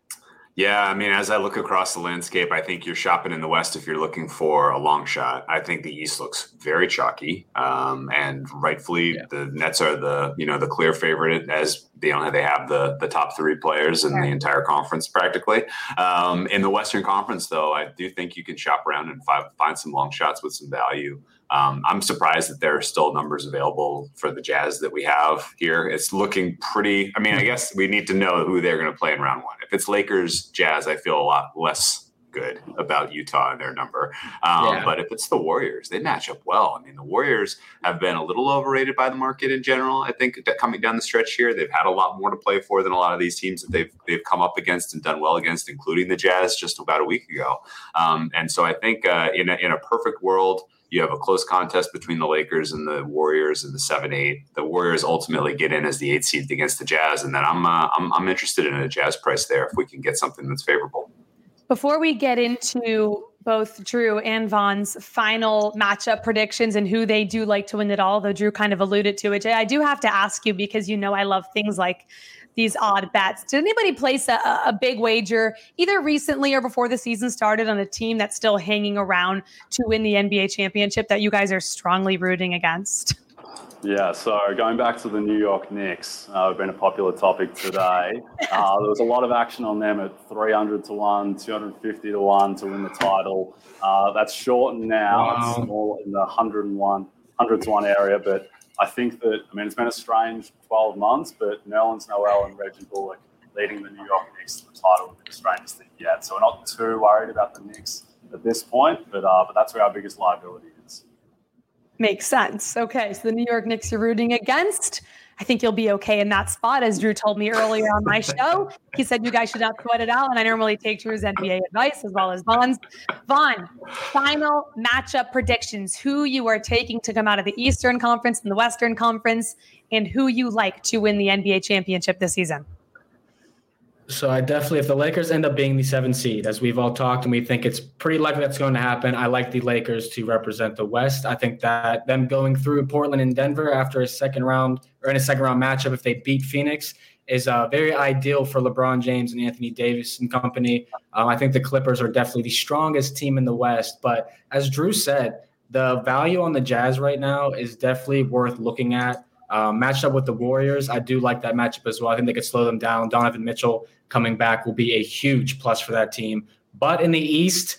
Yeah, I mean, as I look across the landscape, I think you're shopping in the West if you're looking for a long shot. I think the East looks very chalky, um, and rightfully, yeah. the Nets are the you know the clear favorite as they only they have the the top three players in yeah. the entire conference practically. Um, in the Western Conference, though, I do think you can shop around and find, find some long shots with some value. Um, I'm surprised that there are still numbers available for the Jazz that we have here. It's looking pretty. I mean, I guess we need to know who they're going to play in round one. If it's Lakers, Jazz, I feel a lot less good about Utah and their number. Um, yeah. But if it's the Warriors, they match up well. I mean, the Warriors have been a little overrated by the market in general. I think that coming down the stretch here, they've had a lot more to play for than a lot of these teams that they've they've come up against and done well against, including the Jazz just about a week ago. Um, and so I think uh, in a, in a perfect world you have a close contest between the Lakers and the Warriors in the seven eight. The Warriors ultimately get in as the eight seed against the Jazz, and then I'm uh, I'm, I'm interested in a Jazz price there if we can get something that's favorable. Before we get into both Drew and Vaughn's final matchup predictions and who they do like to win it all, though Drew kind of alluded to it, I do have to ask you because you know I love things like these odd bets. Did anybody place a, a, big wager either recently or before the season started on a team that's still hanging around to win the NBA championship that you guys are strongly rooting against? Yeah, so going back to the New York Knicks, uh, been a popular topic today. Uh, there was a lot of action on them at 300 to 1, 250 to 1 to win the title. Uh, that's shortened now. Wow. It's more in the 101, 100 to 1 area, but I think that, I mean, it's been a strange 12 months, but Nerlens Noel and Reggie Bullock leading the New York Knicks to the title would be the strangest thing yet. So we're not too worried about the Knicks at this point, but, uh, but that's where our biggest liability is. Makes sense. Okay, so the New York Knicks you're rooting against. I think you'll be okay in that spot. As Drew told me earlier on my show, he said you guys should not sweat it out. And I normally take Drew's NBA advice as well as Vaughn's. Vaughn, final matchup predictions who you are taking to come out of the Eastern Conference and the Western Conference, and who you like to win the NBA championship this season. So I definitely, if the Lakers end up being the seven seed, as we've all talked, and we think it's pretty likely that's going to happen, I like the Lakers to represent the West. I think that them going through Portland and Denver after a second round or in a second round matchup, if they beat Phoenix, is uh, very ideal for LeBron James and Anthony Davis and company. Um, I think the Clippers are definitely the strongest team in the West. But as Drew said, the value on the Jazz right now is definitely worth looking at. Um, matched up with the Warriors, I do like that matchup as well. I think they could slow them down. Donovan Mitchell coming back will be a huge plus for that team. But in the East,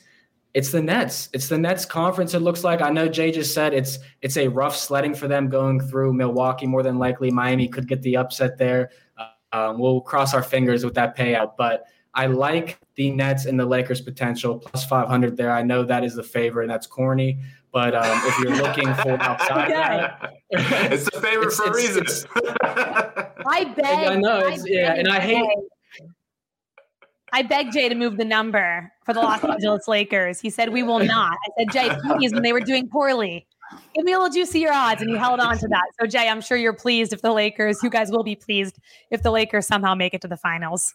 it's the Nets. It's the Nets conference. It looks like I know Jay just said it's it's a rough sledding for them going through Milwaukee. More than likely, Miami could get the upset there. Um, we'll cross our fingers with that payout, but I like the Nets and the Lakers potential plus 500 there. I know that is the favorite, and that's corny. But um, if you're looking for outside that, it's the favorite it's, for a reason. I beg. I know. It's, I yeah, and I hate. I begged Jay to move the number for the Los Angeles Lakers. He said we will not. I said, Jay, please, when they were doing poorly, give me a little juicier odds, and you held on to that. So, Jay, I'm sure you're pleased if the Lakers. You guys will be pleased if the Lakers somehow make it to the finals.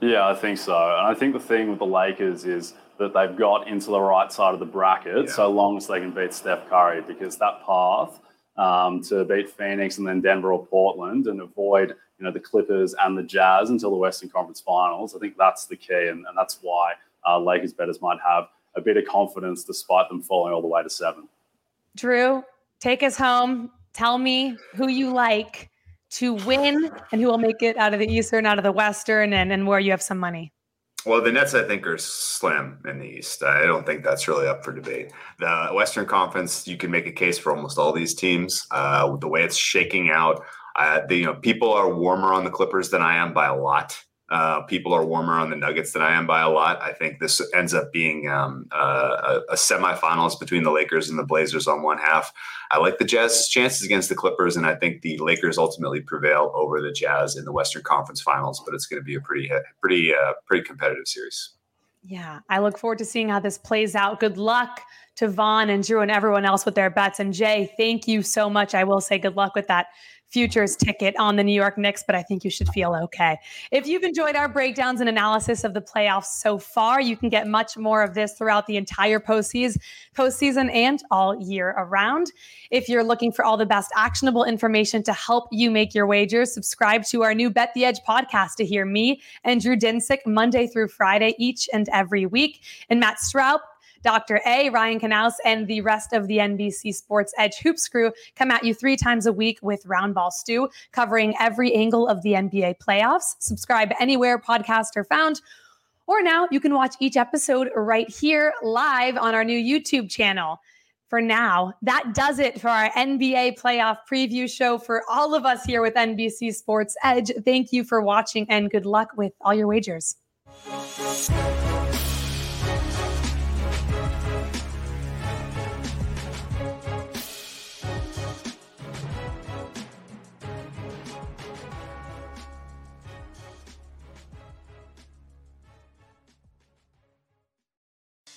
Yeah, I think so. And I think the thing with the Lakers is that they've got into the right side of the bracket yeah. so long as they can beat Steph Curry because that path um, to beat Phoenix and then Denver or Portland and avoid you know the Clippers and the Jazz until the Western Conference Finals. I think that's the key, and, and that's why uh, Lakers bettors might have a bit of confidence despite them falling all the way to seven. Drew, take us home. Tell me who you like to win and who will make it out of the Eastern, out of the Western, and, and where you have some money. Well, the Nets, I think, are slim in the East. I don't think that's really up for debate. The Western Conference, you can make a case for almost all these teams. Uh, the way it's shaking out, uh, the, you know, people are warmer on the Clippers than I am by a lot. Uh, people are warmer on the Nuggets than I am by a lot. I think this ends up being um, uh, a, a semifinals between the Lakers and the Blazers on one half. I like the Jazz's chances against the Clippers, and I think the Lakers ultimately prevail over the Jazz in the Western Conference Finals. But it's going to be a pretty, pretty, uh, pretty competitive series. Yeah, I look forward to seeing how this plays out. Good luck to Vaughn and Drew and everyone else with their bets. And Jay, thank you so much. I will say good luck with that futures ticket on the New York Knicks, but I think you should feel okay. If you've enjoyed our breakdowns and analysis of the playoffs so far, you can get much more of this throughout the entire postseason, and all year around. If you're looking for all the best actionable information to help you make your wagers, subscribe to our new Bet the Edge podcast to hear me and Drew Dinsick Monday through Friday each and every week. And Matt Stroup Dr. A, Ryan Knaus, and the rest of the NBC Sports Edge Hoops crew come at you three times a week with Roundball Stew, covering every angle of the NBA playoffs. Subscribe anywhere podcasts are found. Or now you can watch each episode right here live on our new YouTube channel. For now, that does it for our NBA playoff preview show for all of us here with NBC Sports Edge. Thank you for watching and good luck with all your wagers.